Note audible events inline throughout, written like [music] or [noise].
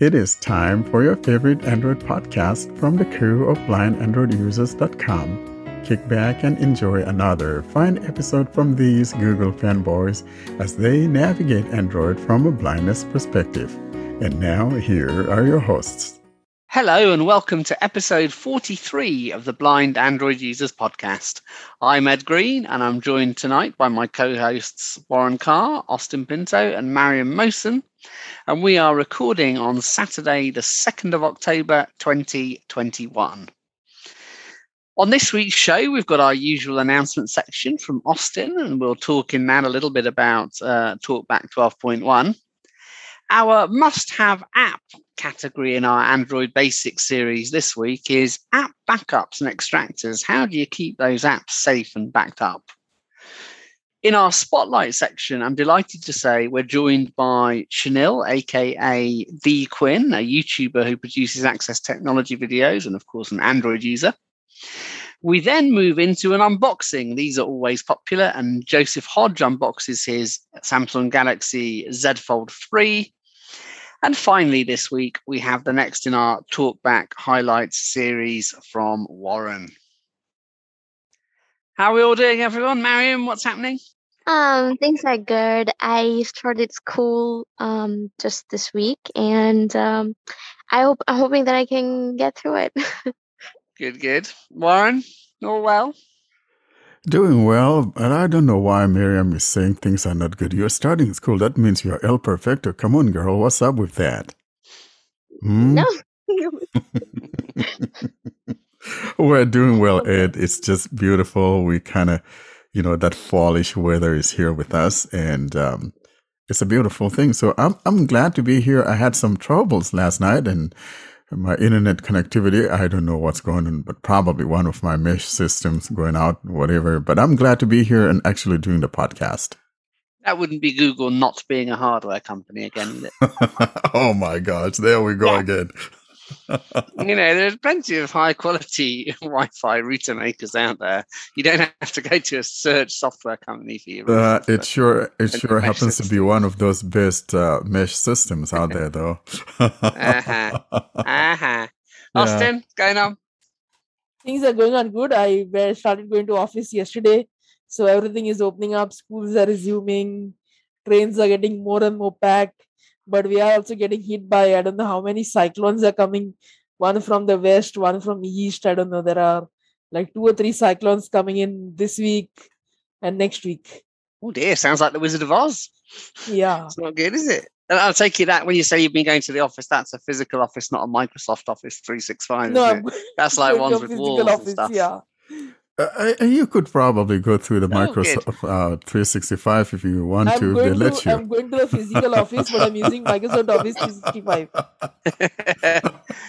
It is time for your favorite Android podcast from the crew of blindandroidusers.com. Kick back and enjoy another fine episode from these Google fanboys as they navigate Android from a blindness perspective. And now, here are your hosts. Hello and welcome to episode 43 of the Blind Android Users Podcast. I'm Ed Green and I'm joined tonight by my co hosts Warren Carr, Austin Pinto, and Mariam Mosen. And we are recording on Saturday, the 2nd of October 2021. On this week's show, we've got our usual announcement section from Austin, and we'll talk in that a little bit about uh, TalkBack 12.1. Our must have app category in our Android Basics series this week is app backups and extractors. How do you keep those apps safe and backed up? In our spotlight section, I'm delighted to say we're joined by Chanel, aka The Quinn, a YouTuber who produces access technology videos and, of course, an Android user. We then move into an unboxing. These are always popular, and Joseph Hodge unboxes his Samsung Galaxy Z Fold 3. And finally, this week, we have the next in our Talkback Highlights series from Warren. How are we all doing, everyone? Mariam, what's happening? Um, things are good. I started school um just this week, and um, I hope I'm hoping that I can get through it. [laughs] good, good. Warren, all well? Doing well, and I don't know why Miriam is saying things are not good. You're starting school. That means you're El Perfecto. Come on, girl. What's up with that? Hmm? No. [laughs] We're doing well, Ed. It's just beautiful. We kind of, you know, that fallish weather is here with us, and um, it's a beautiful thing. So I'm I'm glad to be here. I had some troubles last night, and my internet connectivity. I don't know what's going on, but probably one of my mesh systems going out, whatever. But I'm glad to be here and actually doing the podcast. That wouldn't be Google not being a hardware company again, would it? [laughs] oh my gosh, there we go yeah. again you know, there's plenty of high quality [laughs] Wi-Fi router makers out there. You don't have to go to a search software company for your. Uh, it sure it sure happens system. to be one of those best uh, mesh systems out [laughs] there, though. uh-huh. Uh-huh. [laughs] Austin, what's going on? Things are going on good. I started going to office yesterday, so everything is opening up. Schools are resuming. Trains are getting more and more packed but we are also getting hit by I don't know how many cyclones are coming. One from the west, one from east. I don't know. There are like two or three cyclones coming in this week and next week. Oh dear, sounds like the Wizard of Oz. Yeah, it's not good, is it? And I'll take you that when you say you've been going to the office, that's a physical office, not a Microsoft Office 365. No, [laughs] that's like ones with walls office, and stuff. Yeah. Uh, you could probably go through the Microsoft uh, 365 if you want I'm to. They to, let you. I'm going to the physical office, but I'm using Microsoft Office 365.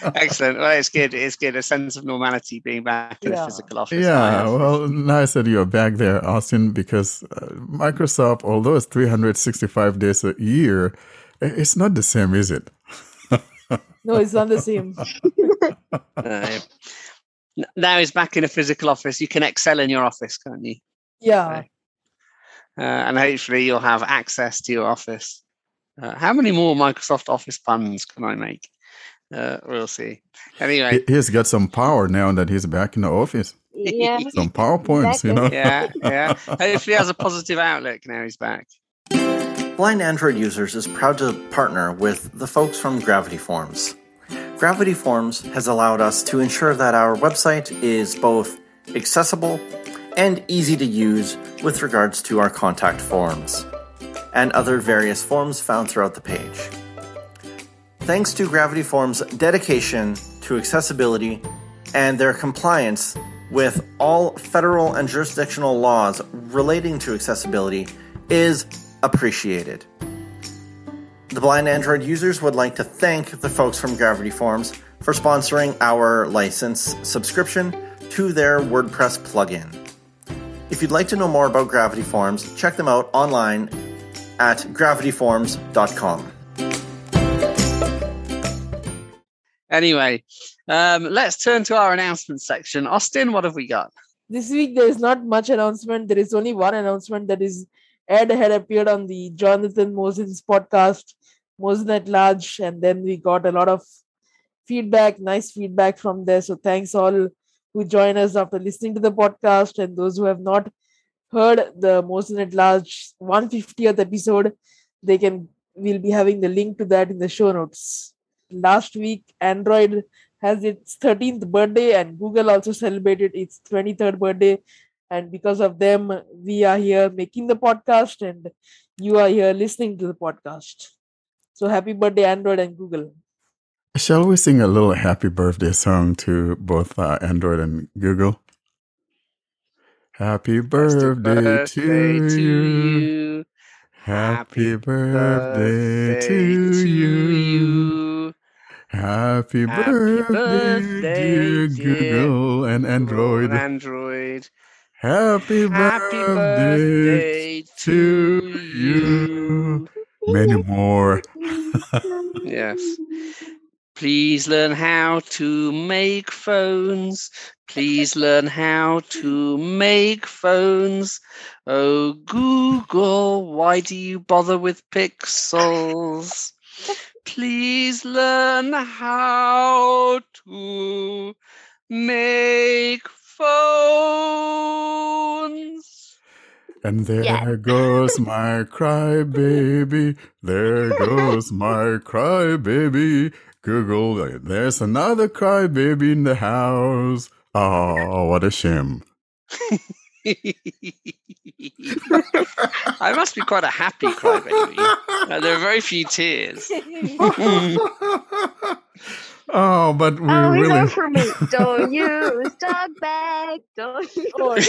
[laughs] Excellent. Well, it's good. It's good. A sense of normality being back in yeah. the physical office. Yeah. Well, nice that you're back there, Austin, because uh, Microsoft, although it's 365 days a year, it's not the same, is it? [laughs] no, it's not the same. [laughs] Now he's back in a physical office. You can excel in your office, can't you? Yeah. Uh, and hopefully you'll have access to your office. Uh, how many more Microsoft Office puns can I make? Uh, we'll see. Anyway, he's got some power now that he's back in the office. Yeah, [laughs] some PowerPoints, you know. Yeah, yeah. Hopefully, he has a positive outlook now. He's back. Blind Android users is proud to partner with the folks from Gravity Forms. Gravity Forms has allowed us to ensure that our website is both accessible and easy to use with regards to our contact forms and other various forms found throughout the page. Thanks to Gravity Forms' dedication to accessibility and their compliance with all federal and jurisdictional laws relating to accessibility is appreciated. The blind Android users would like to thank the folks from Gravity Forms for sponsoring our license subscription to their WordPress plugin. If you'd like to know more about Gravity Forms, check them out online at gravityforms.com. Anyway, um, let's turn to our announcement section. Austin, what have we got? This week, there is not much announcement. There is only one announcement that is Ed had appeared on the Jonathan Mosen's podcast Mosen at large, and then we got a lot of feedback, nice feedback from there. So thanks all who join us after listening to the podcast, and those who have not heard the Mosen at large 150th episode, they can we'll be having the link to that in the show notes. Last week, Android has its 13th birthday, and Google also celebrated its 23rd birthday. And because of them, we are here making the podcast, and you are here listening to the podcast. So happy birthday, Android and Google. Shall we sing a little happy birthday song to both uh, Android and Google? Happy birthday, birthday to, to you. you. Happy birthday to you. Happy Happy birthday, birthday, dear dear Google and Android. Android. Happy Happy birthday birthday to to you. Many more. [laughs] Yes. Please learn how to make phones. Please learn how to make phones. Oh, Google, why do you bother with pixels? Please learn how to make phones. And there Yeah. goes [laughs] my crybaby. There goes my crybaby. Google, there's another crybaby in the house. Oh, what a shame. I must be quite a happy crybaby. Uh, there are very few tears. [laughs] [laughs] oh, but we Oh, really. out for me. Don't use dog bag. Don't use. Oh, [laughs]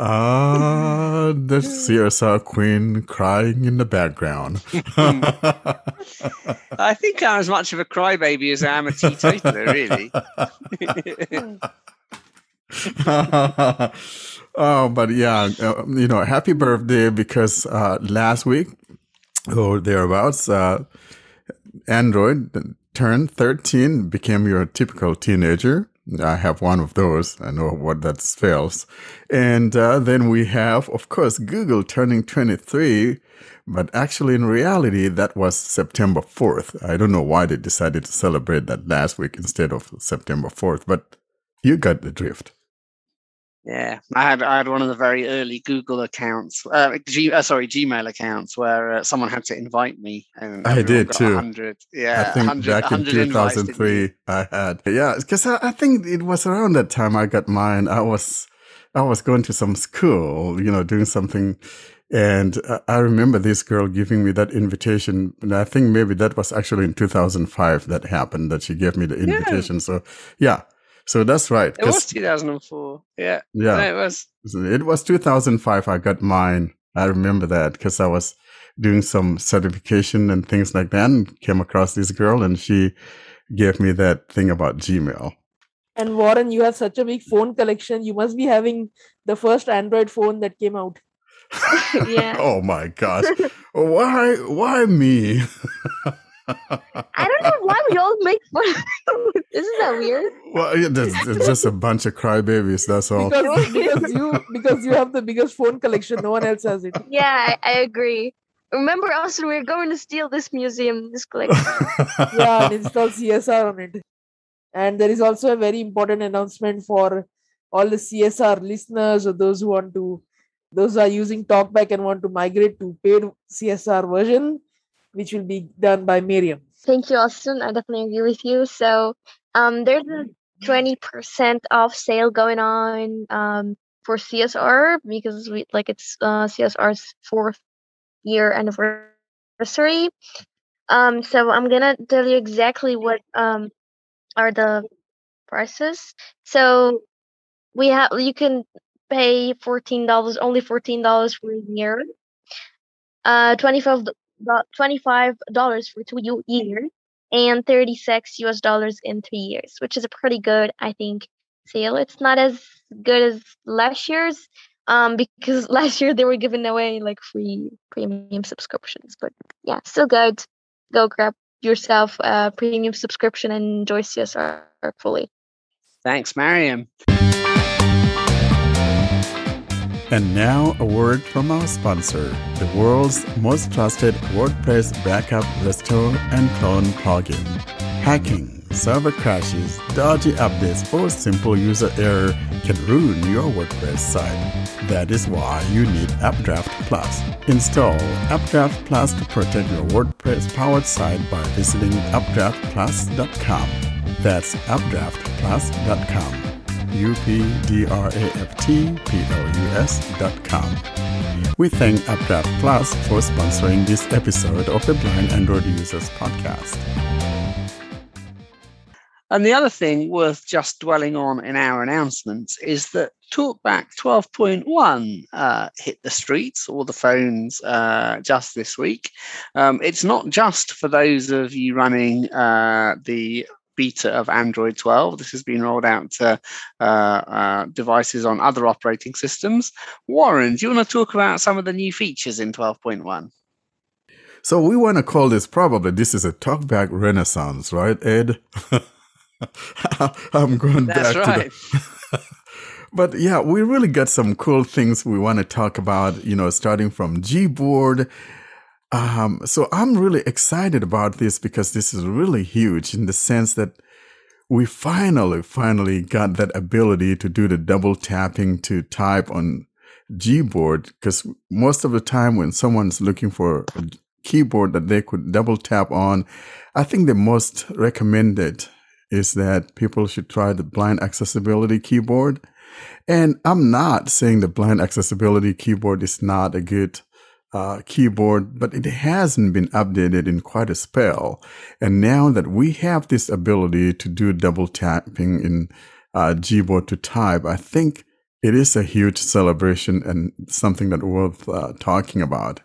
Ah, the CSR queen crying in the background. [laughs] I think I'm as much of a crybaby as I am a teetotaler, really. [laughs] oh, but yeah, uh, you know, happy birthday because uh, last week or thereabouts, uh, Android turned 13, became your typical teenager. I have one of those. I know what that spells. And uh, then we have, of course, Google turning 23. But actually, in reality, that was September 4th. I don't know why they decided to celebrate that last week instead of September 4th, but you got the drift. Yeah, I had I had one of the very early Google accounts, uh, G, uh, sorry, Gmail accounts, where uh, someone had to invite me, and I did too. 100. Yeah, I think 100, back in 100 invites, 2003, I had. Yeah, because I, I think it was around that time I got mine. I was, I was going to some school, you know, doing something. And I- I remember this girl giving me that invitation. And I think maybe that was actually in 2005 that happened, that she gave me the Yeah. invitation. So, yeah. So that's right. It was 2004. Yeah, yeah. no, it was. It was 2005. I got mine. I remember that because I was doing some certification and things like that and came across this girl and she gave me that thing about Gmail. And Warren, you have such a big phone collection. You must be having the first Android phone that came out. [laughs] Yeah. oh my gosh. why, why me? [laughs] I don't know why we all make fun. [laughs] Isn't that weird? well, it's, there's, there's just a bunch of crybabies. That's all. Because, because you because you have the biggest phone collection. No one else has it. Yeah, I, I agree. Remember, Austin, we are going to steal this museum, this collection. [laughs] yeah, and install CSR on it. And there is also a very important announcement for all the CSR listeners or those who want to, those who are using TalkBack and want to migrate to paid CSR version, which will be done by Miriam. Thank you, Austin. I definitely agree with you. So, um, there's a twenty percent off sale going on um for CSR because we like it's uh CSR's fourth year anniversary. Um, so I'm gonna tell you exactly what um are the prices. So we have you can pay fourteen dollars only fourteen dollars for a year. Uh, twenty five twenty-five dollars for two years and 36 US dollars in three years, which is a pretty good, I think, sale. It's not as good as last year's, um, because [laughs] last year they were giving away like free premium subscriptions. But yeah, still good. Go grab yourself a premium subscription and enjoy CSR fully. Thanks, Mariam. And now, a word from our sponsor, the world's most trusted WordPress backup, restore, and clone plugin. Hacking, server crashes, dodgy updates, or simple user error can ruin your WordPress site. That is why you need Updraft Plus. Install Updraft Plus to protect your WordPress powered site by visiting updraftplus.com. That's updraftplus.com. U-P-D-R-A-F-T-P-L-U-S dot com. We thank Updraft Plus for sponsoring this episode of the Blind Android Users Podcast. And the other thing worth just dwelling on in our announcements is that TalkBack 12.1 uh, hit the streets or the phones uh, just this week. Um, it's not just for those of you running uh, the beta of Android 12. This has been rolled out to uh, uh, devices on other operating systems. Warren, do you want to talk about some of the new features in 12.1? So we want to call this probably this is a talkback renaissance, right, Ed? [laughs] I'm going That's back right. to the [laughs] But yeah, we really got some cool things we want to talk about, you know, starting from Gboard. Um, so I'm really excited about this because this is really huge in the sense that we finally, finally got that ability to do the double tapping to type on Gboard. Because most of the time when someone's looking for a keyboard that they could double tap on, I think the most recommended is that people should try the blind accessibility keyboard. And I'm not saying the blind accessibility keyboard is not a good uh, keyboard, but it hasn't been updated in quite a spell. And now that we have this ability to do double tapping in uh, Gboard to type, I think it is a huge celebration and something that worth uh, talking about.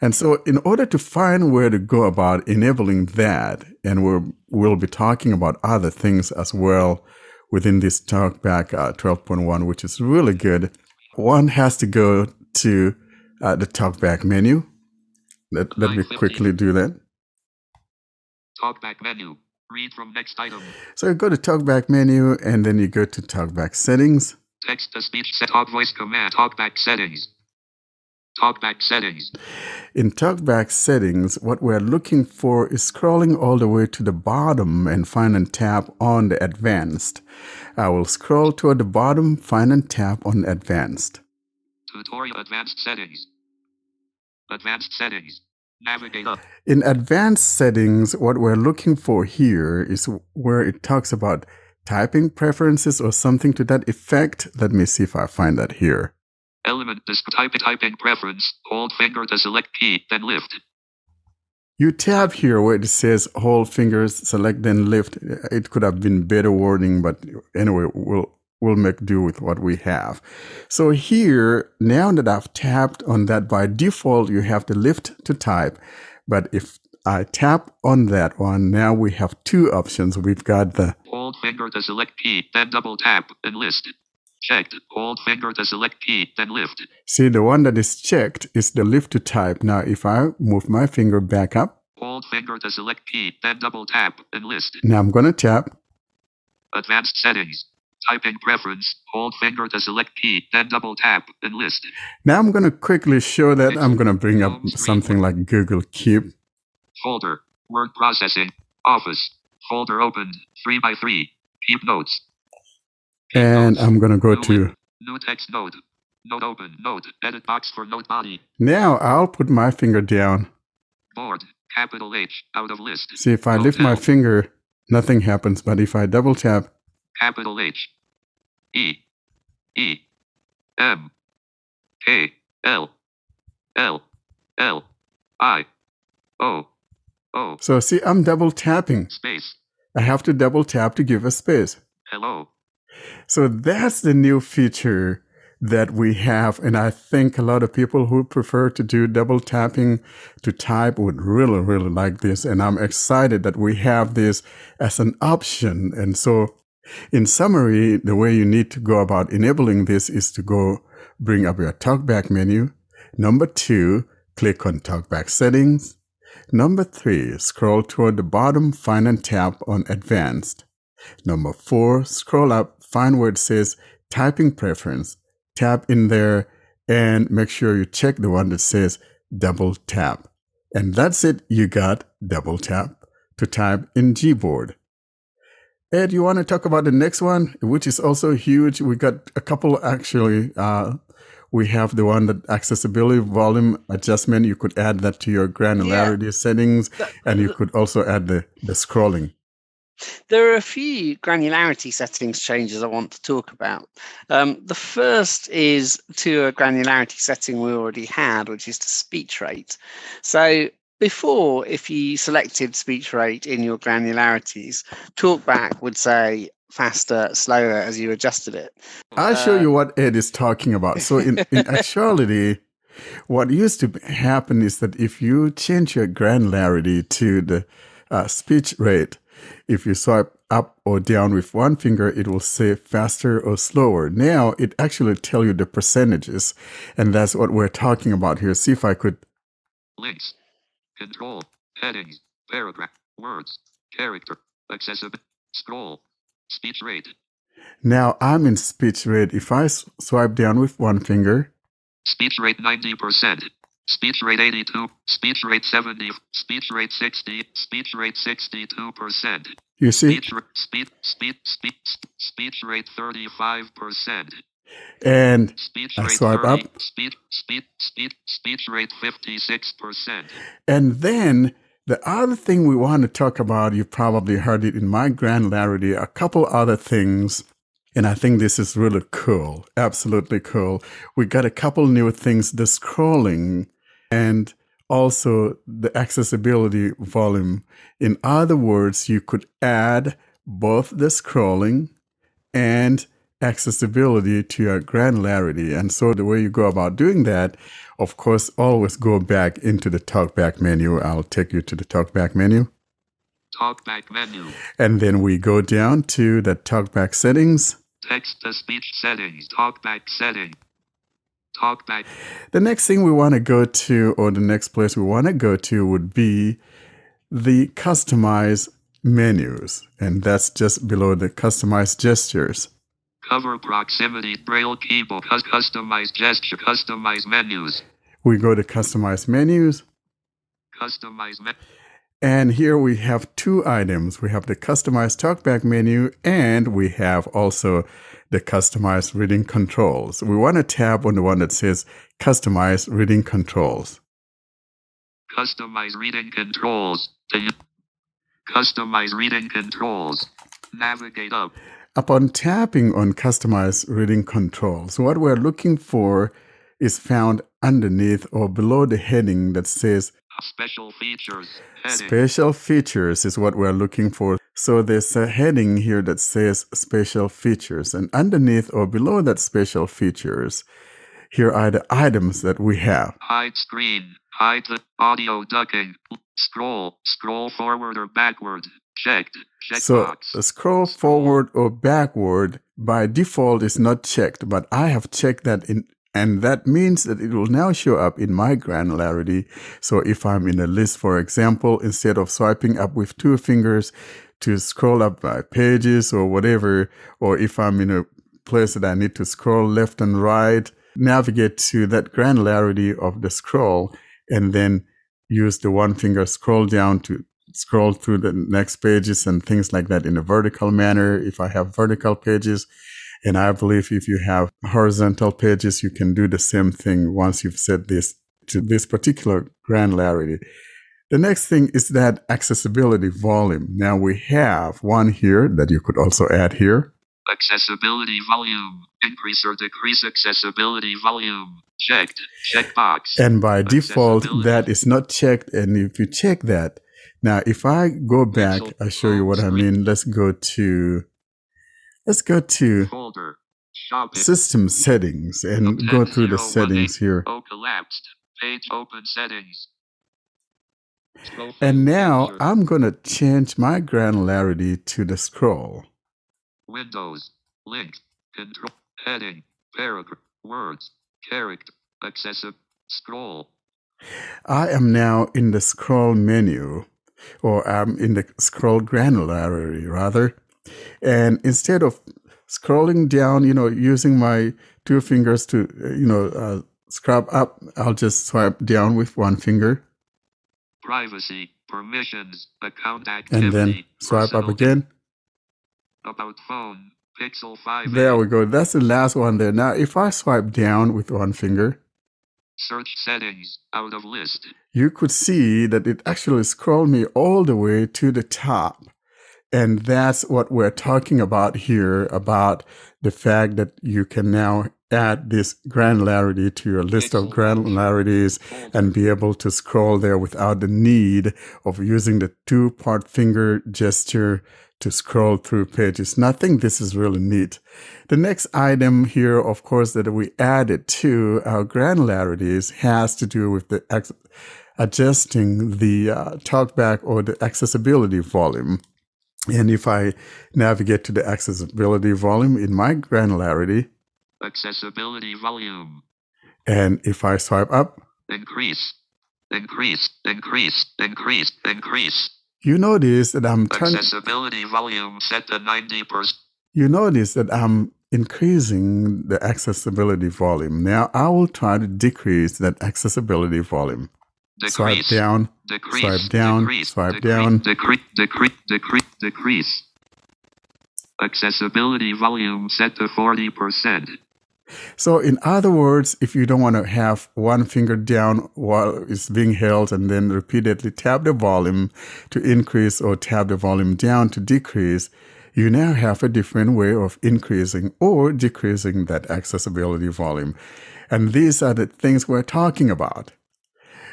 And so, in order to find where to go about enabling that, and we're, we'll be talking about other things as well within this talkback uh, 12.1, which is really good, one has to go to uh, the talkback menu. Let, let me quickly do that. Talkback menu. Read from next item. So you go to talkback menu and then you go to talkback settings. Text to speech set talk voice command. Talkback settings. Talkback settings. In talkback settings, what we're looking for is scrolling all the way to the bottom and find and tap on the advanced. I will scroll toward the bottom, find and tap on advanced. Tutorial advanced settings. Advanced settings. Navigate up. In advanced settings, what we're looking for here is where it talks about typing preferences or something to that effect. Let me see if I find that here. Element disc type typing preference. Hold finger to select key, then lift. You tap here where it says hold fingers, select then lift. It could have been better wording, but anyway, we'll we'll make do with what we have. So here, now that I've tapped on that by default, you have to lift to type. But if I tap on that one, now we have two options. We've got the Hold finger to select key, then double tap, and list. Checked. Hold finger to select key, then lift. see the one that is checked is the lift to type. Now if I move my finger back up, Hold finger to select key, then double tap, and list. now I'm gonna tap. Advanced settings. Typing preference. Hold finger to select key, then double tap, and list. Now I'm gonna quickly show that I'm gonna bring up something like Google Keep. Folder. Word processing. Office. Folder opened. 3 by 3 Keep notes. Keep And notes. I'm gonna go New to New text node. Node open. note, Edit box for note body. now I'll put my finger down. Board. Capital H. Out of list. See if I lift my finger, nothing happens. But if I double tap, Capital H. E. E. M. K. L. L. L. I. O. O. so see I'm double tapping. Space. I have to double tap to give a space. Hello. So that's the new feature that we have. And I think a lot of people who prefer to do double tapping to type would really, really like this. And I'm excited that we have this as an option. And so in summary, the way you need to go about enabling this is to go bring up your talkback menu. Number two, click on talkback settings. Number three, scroll toward the bottom, find and tap on advanced. Number four, scroll up, find where it says typing preference. tap in there and make sure you check the one that says double tap. And that's it. You got double tap to type in Gboard. Ed, you want to talk about the next one, which is also huge? We got a couple actually. Uh, we have the one that accessibility volume adjustment. You could add that to your granularity yeah. settings, and you could also add the, the scrolling. There are a few granularity settings changes I want to talk about. Um, the first is to a granularity setting we already had, which is to speech rate. So before, if you selected speech rate in your granularities, TalkBack would say faster, slower as you adjusted it. I'll uh, show you what Ed is talking about. So, in, [laughs] in actuality, what used to happen is that if you change your granularity to the uh, speech rate, if you swipe up or down with one finger, it will say faster or slower. Now it actually tell you the percentages, and that's what we're talking about here. See if I could. Links, control, headings, paragraph, words, character, accessible, scroll, speech rate. Now I'm in speech rate. If I swipe down with one finger, speech rate 90%. Speech rate 82, speech rate 70, speech rate 60, speech rate 62%. You see? Speech, speech, speech, speech, speech rate 35%. And speech I rate swipe 30, up. Speech, speech, speech, speech rate 56%. And then the other thing we want to talk about, you probably heard it in my granularity, a couple other things and I think this is really cool. Absolutely cool. We got a couple new things the scrolling and also the accessibility volume. In other words, you could add both the scrolling and accessibility to your granularity. And so the way you go about doing that, of course, always go back into the talkback menu. I'll take you to the talkback menu. Talkback menu. And then we go down to the talkback settings. Text to speech settings. Talkback setting. Talkback. The next thing we want to go to, or the next place we want to go to, would be the customize menus. And that's just below the customize gestures. Cover proximity, braille keyboard, customize gesture, customize menus. We go to customize menus. Customize menus. And here we have two items. We have the customized talkback menu and we have also the customized reading controls. We want to tap on the one that says customize reading controls. Customize reading controls. Customize reading controls. Navigate up. Upon tapping on customize reading controls, what we're looking for is found underneath or below the heading that says Special features. Heading. Special features is what we're looking for. So there's a heading here that says special features. And underneath or below that special features, here are the items that we have. Hide screen, hide the audio ducking, scroll, scroll forward or backward, checked, check so box. scroll forward or backward by default is not checked, but I have checked that in and that means that it will now show up in my granularity. So if I'm in a list, for example, instead of swiping up with two fingers to scroll up by pages or whatever, or if I'm in a place that I need to scroll left and right, navigate to that granularity of the scroll and then use the one finger scroll down to scroll through the next pages and things like that in a vertical manner. If I have vertical pages, and I believe if you have horizontal pages, you can do the same thing once you've set this to this particular granularity. The next thing is that accessibility volume. Now we have one here that you could also add here. Accessibility volume. Increase or decrease accessibility volume. Checked. Checkbox. And by default, that is not checked. And if you check that, now if I go back, I'll show you what I mean. Let's go to Let's go to Folder. system settings and go through the settings here. Oh, collapsed. Page open settings. And now I'm going to change my granularity to the scroll. Windows. Link. Control. Heading. Paragraph. Words. Character. Accessible. Scroll. I am now in the scroll menu, or I'm in the scroll granularity rather. And instead of scrolling down, you know, using my two fingers to, you know, uh, scrub up, I'll just swipe down with one finger Privacy, permissions, account activity. and then swipe up again. About phone, Pixel 5. There we go. That's the last one there. Now, if I swipe down with one finger, Search settings, out of list. You could see that it actually scrolled me all the way to the top. And that's what we're talking about here about the fact that you can now add this granularity to your list of granularities and be able to scroll there without the need of using the two part finger gesture to scroll through pages. And I think this is really neat. The next item here, of course, that we added to our granularities has to do with the ex- adjusting the uh, talkback or the accessibility volume. And if I navigate to the accessibility volume in my granularity, Accessibility volume. and if I swipe up, Increase. Increase. Increase. Increase. Increase. You notice that I'm turning. Accessibility volume set to 90%. you notice that I'm increasing the accessibility volume. Now I will try to decrease that accessibility volume. Swipe down, Decrease. swipe down, decrease, swipe decrease, down. Decrease. Decrease. Decrease. Decrease. Accessibility volume set to 40%. So, in other words, if you don't want to have one finger down while it's being held and then repeatedly tap the volume to increase or tap the volume down to decrease, you now have a different way of increasing or decreasing that accessibility volume. And these are the things we're talking about.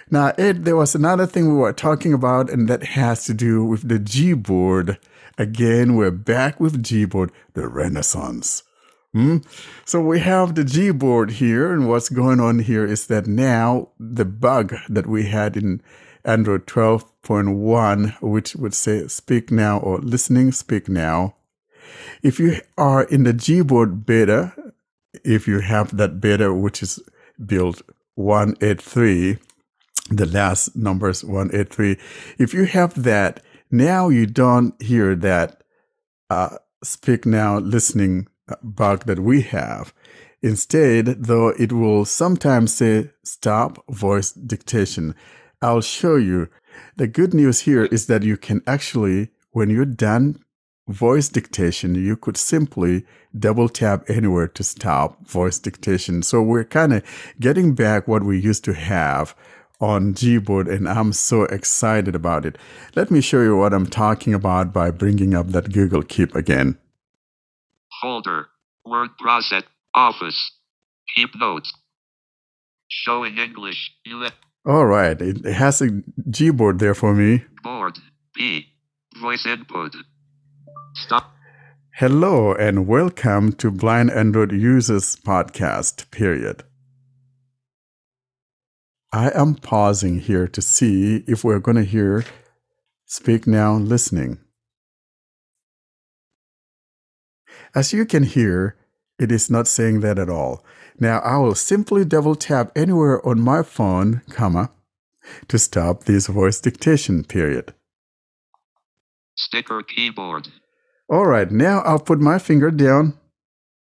Now, Ed, there was another thing we were talking about, and that has to do with the Gboard. Again, we're back with Gboard, the Renaissance. Hmm? So we have the Gboard here, and what's going on here is that now the bug that we had in Android 12.1, which would say speak now or listening, speak now. If you are in the Gboard beta, if you have that beta, which is build 183, the last numbers 183, if you have that, now you don't hear that uh, speak now listening bug that we have. Instead, though, it will sometimes say stop voice dictation. I'll show you. The good news here is that you can actually, when you're done voice dictation, you could simply double tap anywhere to stop voice dictation. So we're kind of getting back what we used to have on Gboard, and I'm so excited about it. Let me show you what I'm talking about by bringing up that Google Keep again. Folder. Word process. Office. Keep notes. Showing English. Ele- All right, it has a Gboard there for me. board. B. Voice input. Stop. Hello and welcome to Blind Android Users Podcast, period. I am pausing here to see if we're going to hear Speak Now listening. As you can hear, it is not saying that at all. Now I will simply double tap anywhere on my phone, comma, to stop this voice dictation, period. Sticker keyboard. All right, now I'll put my finger down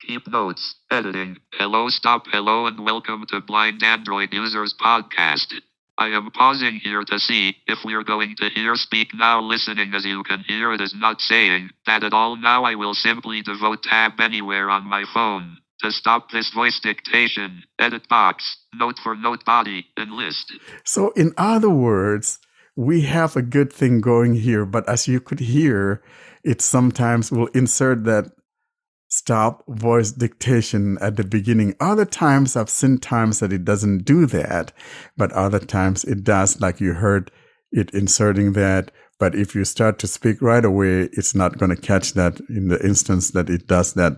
Keep notes. Editing. Hello, stop, hello, and welcome to Blind Android Users Podcast. I am pausing here to see if we're going to hear Speak Now listening. As you can hear, it is not saying that at all. Now I will simply devote tab anywhere on my phone to stop this voice dictation. Edit box. Note for note body and list. So, in other words, we have a good thing going here, but as you could hear, it sometimes will insert that stop voice dictation at the beginning. Other times, I've seen times that it doesn't do that, but other times it does, like you heard it inserting that. But if you start to speak right away, it's not going to catch that in the instance that it does that.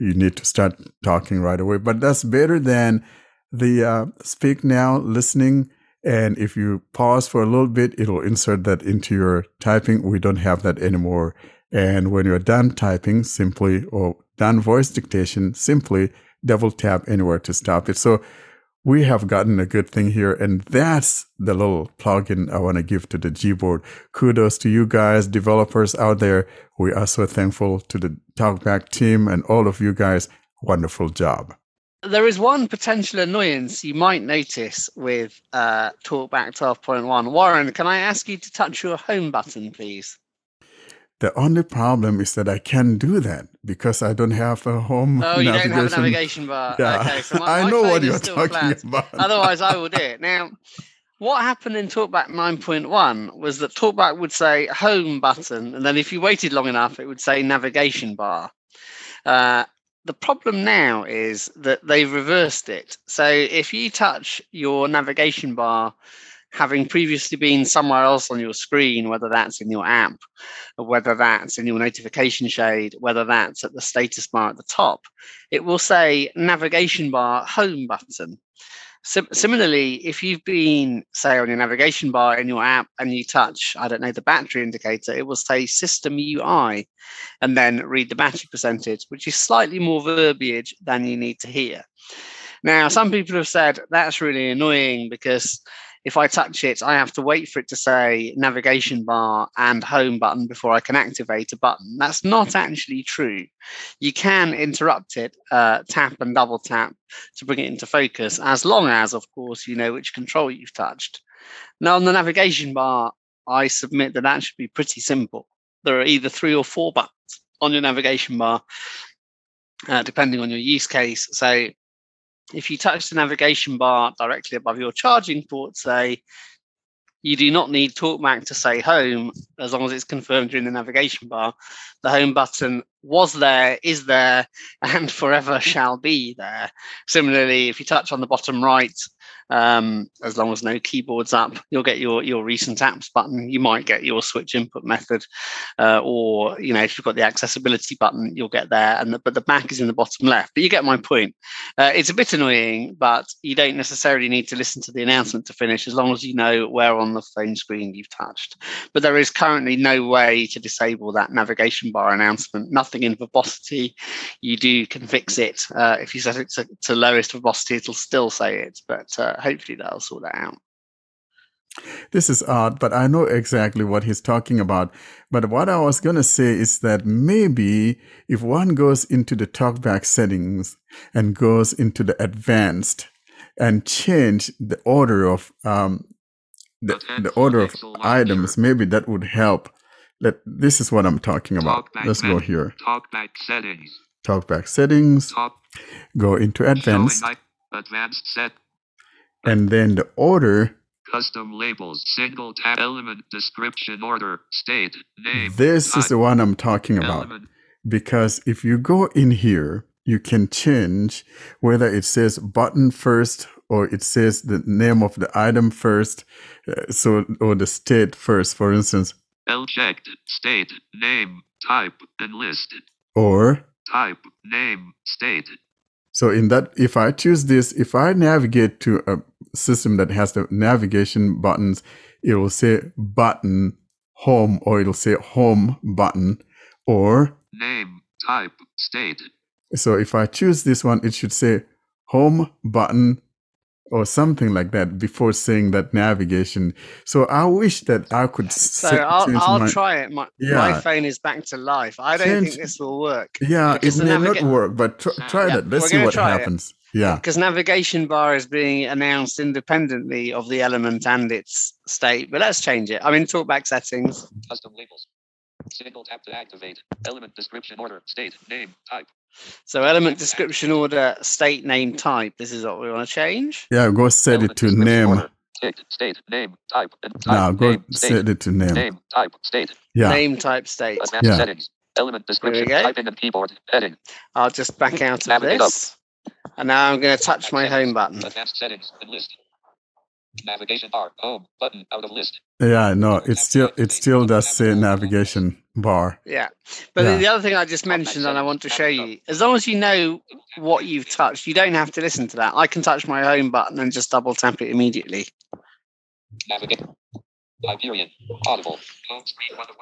You need to start talking right away. But that's better than the uh, speak now listening. And if you pause for a little bit, it'll insert that into your typing. We don't have that anymore. And when you're done typing, simply or done voice dictation, simply double tap anywhere to stop it. So we have gotten a good thing here. And that's the little plugin I want to give to the Gboard. Kudos to you guys, developers out there. We are so thankful to the TalkBack team and all of you guys. Wonderful job. There is one potential annoyance you might notice with uh, TalkBack 12.1. Warren, can I ask you to touch your home button, please? The only problem is that I can't do that because I don't have a home Oh, you don't have a navigation bar. Yeah, Okay, so my, [laughs] I my know what you're talking flat. about. Otherwise, I will [laughs] do it. Now, what happened in TalkBack 9.1 was that TalkBack would say home button, and then if you waited long enough, it would say navigation bar. Uh, the problem now is that they've reversed it. So if you touch your navigation bar, having previously been somewhere else on your screen, whether that's in your app, whether that's in your notification shade, whether that's at the status bar at the top, it will say navigation bar home button. Sim- similarly, if you've been, say, on your navigation bar in your app and you touch, I don't know, the battery indicator, it will say system UI and then read the battery percentage, which is slightly more verbiage than you need to hear. Now, some people have said that's really annoying because if I touch it, I have to wait for it to say navigation bar and home button before I can activate a button. That's not actually true. You can interrupt it, uh, tap and double tap to bring it into focus, as long as, of course, you know which control you've touched. Now, on the navigation bar, I submit that that should be pretty simple. There are either three or four buttons on your navigation bar, uh, depending on your use case. So if you touch the navigation bar directly above your charging port, say, you do not need TalkBack to say home as long as it's confirmed during the navigation bar. The home button was there, is there, and [laughs] forever shall be there. Similarly, if you touch on the bottom right, um, as long as no keyboard's up, you'll get your your recent apps button. You might get your switch input method, uh, or you know if you've got the accessibility button, you'll get there. And the, but the back is in the bottom left. But you get my point. Uh, it's a bit annoying, but you don't necessarily need to listen to the announcement to finish, as long as you know where on the phone screen you've touched. But there is currently no way to disable that navigation bar announcement. Nothing in verbosity. You do can fix it uh, if you set it to, to lowest verbosity. It'll still say it, but hopefully that'll sort that out. This is odd, but I know exactly what he's talking about. But what I was going to say is that maybe if one goes into the talkback settings and goes into the advanced and change the order of um, the, the order of items, maybe that would help. Let, this is what I'm talking about. Talkback Let's go here. Talkback settings. Talkback settings, Talk. go into advanced, advanced set. And then the order. Custom labels. Single tab element description order. State. Name. This is the one I'm talking about. element. because if you go in here, you can change whether it says button first or it says the name of the item first, uh, so or the state first, for instance, L checked. State. Name. Type. And list. or Type. Name. State. So in that if I choose this, if I navigate to a system that has the navigation buttons, it will say button home or it'll say home button or Name. Type. State. So if I choose this one, it should say home button or something like that before saying that navigation. So I wish that I could So set- I'll, I'll my, try it. My, my phone is back to life. I don't Change- think this will work. Yeah, it may naviga- not work, but tr- try Yeah, that. Let's we're see what try it. happens. Yeah. because navigation bar is being announced independently of the element and its state. But let's change it. I'm in talkback settings. Custom labels. Single tap to activate. Element description order. State. Name. Type. So element description order, state name type. This is what we want to change. Yeah, go set Element it to name. order. State. State. Name. Type. And type. Now go name. State. set it to name. Name. Type. State. Yeah. Name type state. Advanced Yeah. settings. Element description. go. Typing and keyboard. Heading. I'll just back out of Navigate up. this. And now I'm going to touch my home button. Advanced settings. And list. Navigation bar. Home. Button. Out of list. Yeah, no, it still it still does say navigation bar. Yeah. But Yeah. the other thing I just mentioned and I want to show you, as long as you know what you've touched, you don't have to listen to that. I can touch my home button and just double tap it immediately. Hyperion. Audible.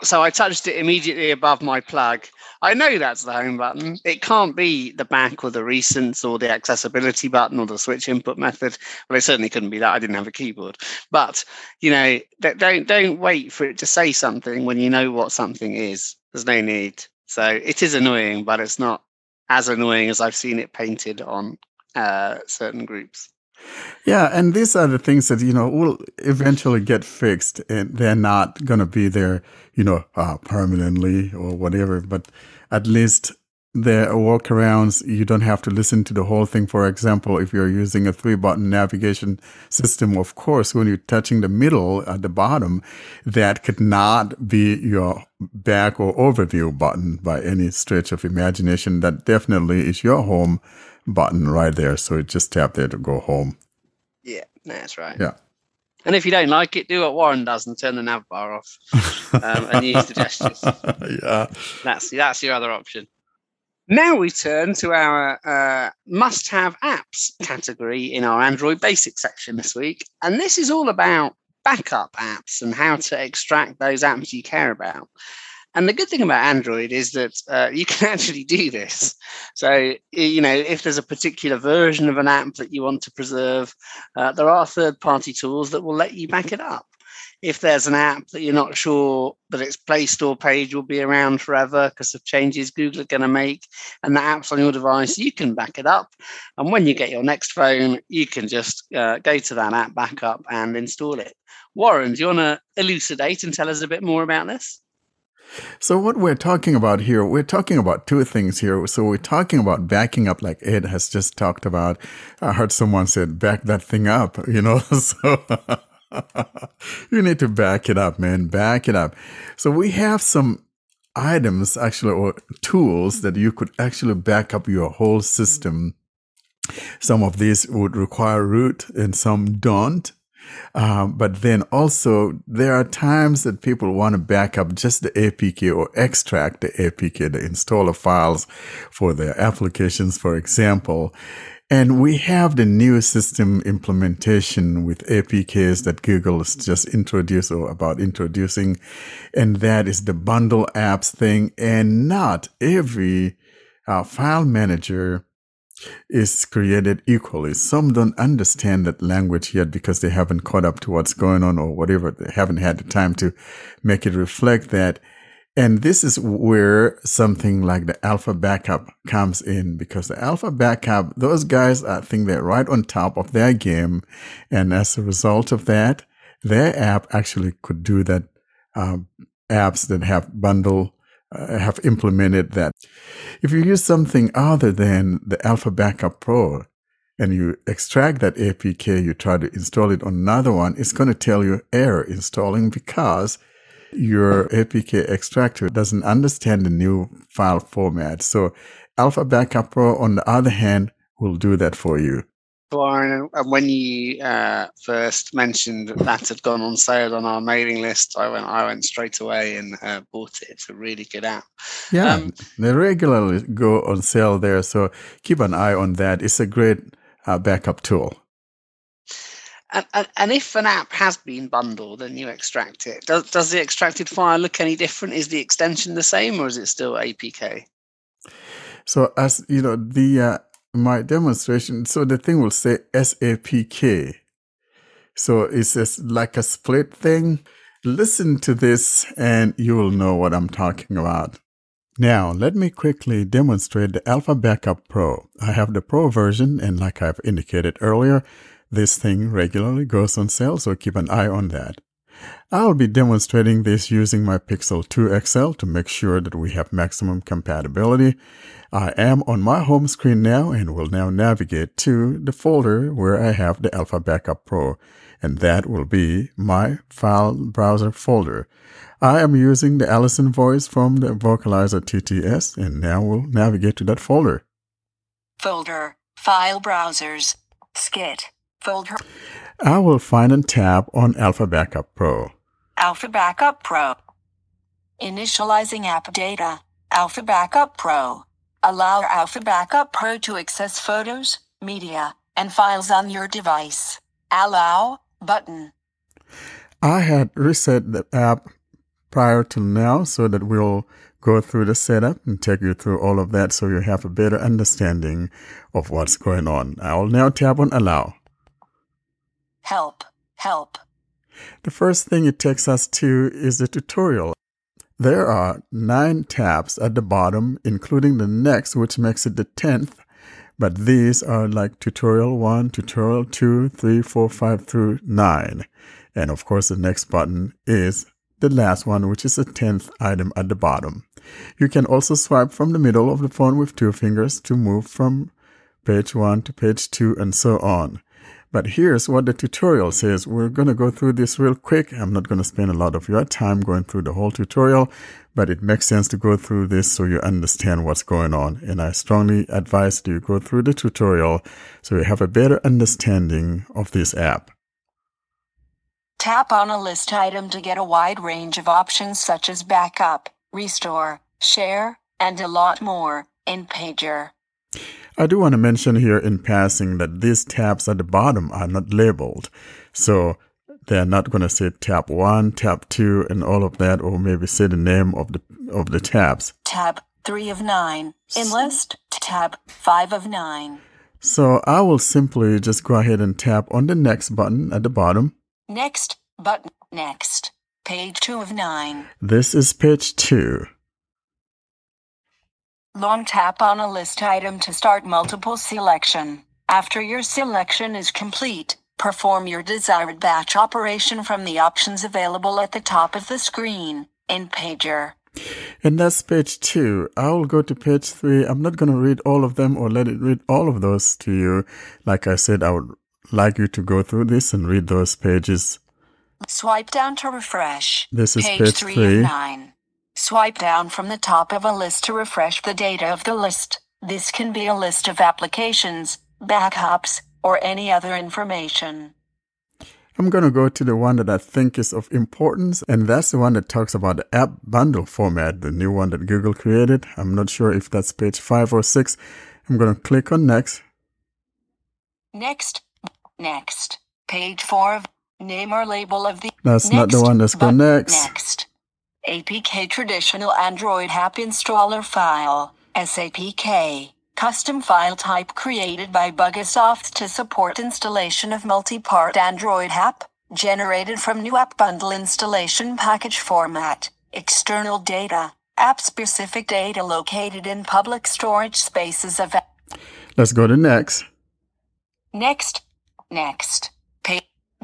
So I touched it immediately above my plug. I know that's the home button. It can't be the back or the recents or the accessibility button or the switch input method. Well, it certainly couldn't be that. I didn't have a keyboard. But you know, don't don't wait for it to say something when you know what something is. There's no need. So it is annoying, but it's not as annoying as I've seen it painted on uh, certain groups. Yeah, and these are the things that you know will eventually get fixed, and they're not going to be there, you know, uh, permanently or whatever. But at least there are workarounds. You don't have to listen to the whole thing. For example, if you're using a three button navigation system, of course, when you're touching the middle at the bottom, that could not be your back or overview button by any stretch of imagination. That definitely is your home button right there. So it just tap there to go home. Yeah, that's right. Yeah. And if you don't like it, do what Warren does and turn the nav bar off um, and use the gestures. [laughs] yeah. That's that's your other option. Now we turn to our uh, must have apps category in our Android Basic section this week. And this is all about backup apps and how to extract those apps you care about. And the good thing about Android is that uh, you can [laughs] actually do this. So, you know, if there's a particular version of an app that you want to preserve, uh, there are third party tools that will let you back it up if there's an app that you're not sure that its Play Store page will be around forever because of changes Google are going to make, and the app's on your device, you can back it up. And when you get your next phone, you can just uh, go to that app backup and install it. Warren, do you want to elucidate and tell us a bit more about this? So what we're talking about here, we're talking about two things here. So we're talking about backing up, like Ed has just talked about. I heard someone said, "Back that thing up," [laughs] you know. [laughs] So [laughs] you need to back it up, man. Back it up. So we have some items actually or tools that you could actually back up your whole system. Some of these would require root and some don't. Um, but then also there are times that people want to back up just the APK or extract the APK, the installer files for their applications, for example. And we have the new system implementation with APKs that Google has just introduced or about introducing. And that is the bundle apps thing. And not every uh, file manager is created equally. Some don't understand that language yet because they haven't caught up to what's going on or whatever. They haven't had the time to make it reflect that. And this is where something like the alpha backup comes in because the alpha backup, those guys, I think they're right on top of their game. And as a result of that, their app actually could do that. Um, apps that have bundle uh, have implemented that. If you use something other than the Alpha Backup Pro and you extract that APK, you try to install it on another one, it's going to tell you error installing because your APK extractor doesn't understand the new file format. So Alpha Backup Pro, on the other hand, will do that for you. Warren, and when you uh, first mentioned that, that had gone on sale on our mailing list, I went, I went straight away and uh, bought it. It's a really good app. Yeah, um, they regularly go on sale there, so keep an eye on that. It's a great uh, backup tool. And, and, and, if an app has been bundled and you extract it, does, does the extracted file look any different? Is the extension the same or is it still APK? So, as you know, the uh, my demonstration, so the thing will say SAPK. So it's just like a split thing. Listen to this and you will know what I'm talking about. Now, let me quickly demonstrate the Alpha Backup Pro. I have the Pro version, and like I've indicated earlier, this thing regularly goes on sale, so keep an eye on that. I'll be demonstrating this using my Pixel 2 XL to make sure that we have maximum compatibility. I am on my home screen now and will now navigate to the folder where I have the Alpha Backup Pro, and that will be my file browser folder. I am using the Allison voice from the Vocalizer TTS, and now we'll navigate to that folder. Folder, File Browsers, Skit, Folder. I will find and tap on Alpha Backup Pro. Alpha Backup Pro. Initializing app data. Alpha Backup Pro. Allow Alpha Backup Pro to access photos, media, and files on your device. Allow button. I had reset the app prior to now so that we'll go through the setup and take you through all of that so you have a better understanding of what's going on. I will now tap on allow. Help, help. The first thing it takes us to is the tutorial. There are nine tabs at the bottom, including the next, which makes it the 10th But these are like tutorial one, tutorial two, three, four, five through nine. And of course, the next button is the last one, which is the 10th item at the bottom. You can also swipe from the middle of the phone with two fingers to move from page one to page two and so on. But here's what the tutorial says. We're going to go through this real quick. I'm not going to spend a lot of your time going through the whole tutorial, but it makes sense to go through this so you understand what's going on. And I strongly advise you go through the tutorial so you have a better understanding of this app. Tap on a list item to get a wide range of options such as backup, restore, share, and a lot more in Pager. I do want to mention here in passing that these tabs at the bottom are not labeled. So they're not going to say tab one, tab two, and all of that, or maybe say the name of the of the tabs. Tab 3 of 9. Enlist. Tab 5 of 9. So I will simply just go ahead and tap on the next button at the bottom. Next. Button. Next. Page 2 of 9. This is page two. Long tap on a list item to start multiple selection. After your selection is complete, perform your desired batch operation from the options available at the top of the screen in Pager. And that's page two. I will go to page three. I'm not going to read all of them or let it read all of those to you. Like I said, I would like you to go through this and read those pages. Swipe down to refresh. This is page page 3 three. of 9. Swipe down from the top of a list to refresh the data of the list. This can be a list of applications, backups, or any other information. I'm going to go to the one that I think is of importance, and that's the one that talks about the app bundle format, the new one that Google created. I'm not sure if that's page five or six. I'm going to click on next. Next. Next. Page 4 of name or label of the That's not the one. Go button. next. Next. APK traditional Android app installer file. SAPK. Custom file type created by Bugasoft to support installation of multi-part Android app. Generated from new app bundle installation package format. External data. App specific data located in public storage spaces of Let's go to next. Next. Next.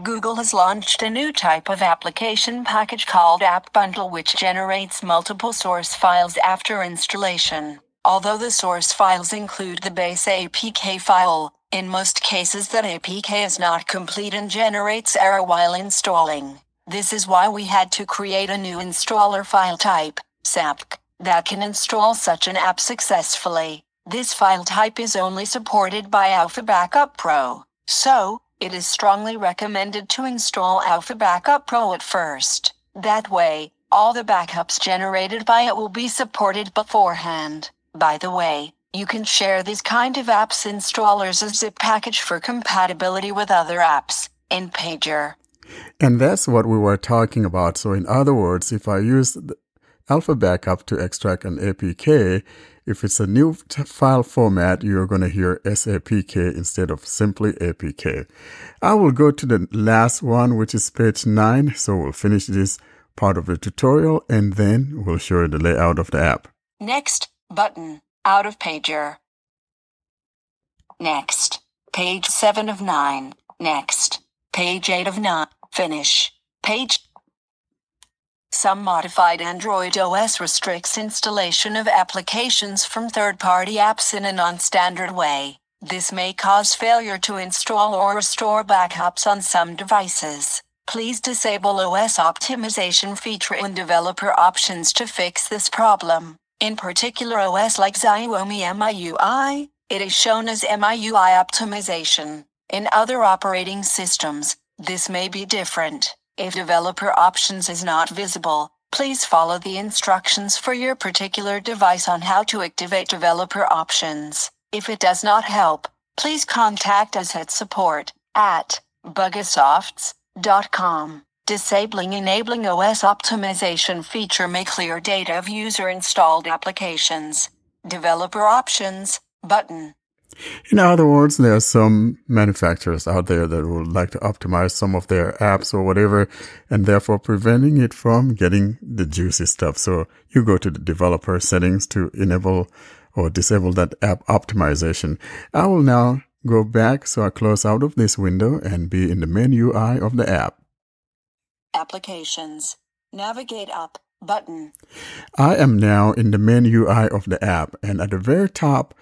Google has launched a new type of application package called App Bundle, which generates multiple source files after installation. Although the source files include the base APK file, in most cases that APK is not complete and generates error while installing. This is why we had to create a new installer file type, SAPK, that can install such an app successfully. This file type is only supported by Alpha Backup Pro, so it is strongly recommended to install Alpha Backup Pro at first. That way, all the backups generated by it will be supported beforehand. By the way, you can share these kind of apps installers as zip package for compatibility with other apps in Pager. And that's what we were talking about. So, in other words, if I use Alpha Backup to extract an APK, if it's a new t- file format, you're going to hear SAPK instead of simply APK. I will go to the last one, which is page 9. So, we'll finish this part of the tutorial and then we'll show you the layout of the app. Next button out of Pager. Next. Page 7 of 9. Next. Page 8 of 9. Finish. Page. Some modified Android OS restricts installation of applications from third party apps in a non standard way. This may cause failure to install or restore backups on some devices. Please disable OS optimization feature in developer options to fix this problem. In particular, OS like Xiaomi MIUI, it is shown as MIUI optimization. In other operating systems, this may be different. If developer options is not visible, please follow the instructions for your particular device on how to activate developer options. If it does not help, please contact us at support at bugasofts.com. Disabling enabling OS optimization feature may clear data of user installed applications. Developer options button. In other words, there are some manufacturers out there that would like to optimize some of their apps or whatever, and therefore preventing it from getting the juicy stuff. So you go to the developer settings to enable or disable that app optimization. I will now go back so I close out of this window and be in the main UI of the app. Applications. Navigate up button. I am now in the main UI of the app, and at the very top,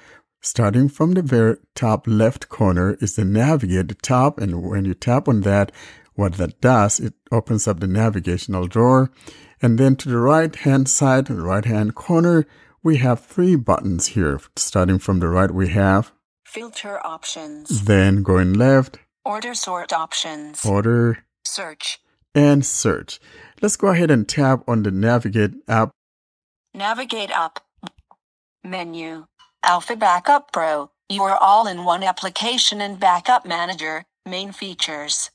starting from the very top left corner, is the navigate tab. And when you tap on that, what that does, it opens up the navigational drawer. And then to the right hand side, right hand corner, we have three buttons here. Starting from the right, we have, Filter options. then going left, Order sort options. order, Search. and search. Let's go ahead and tap on the navigate app. Navigate up. Menu. Alpha Backup Pro. Your all in one application and backup manager. Main features.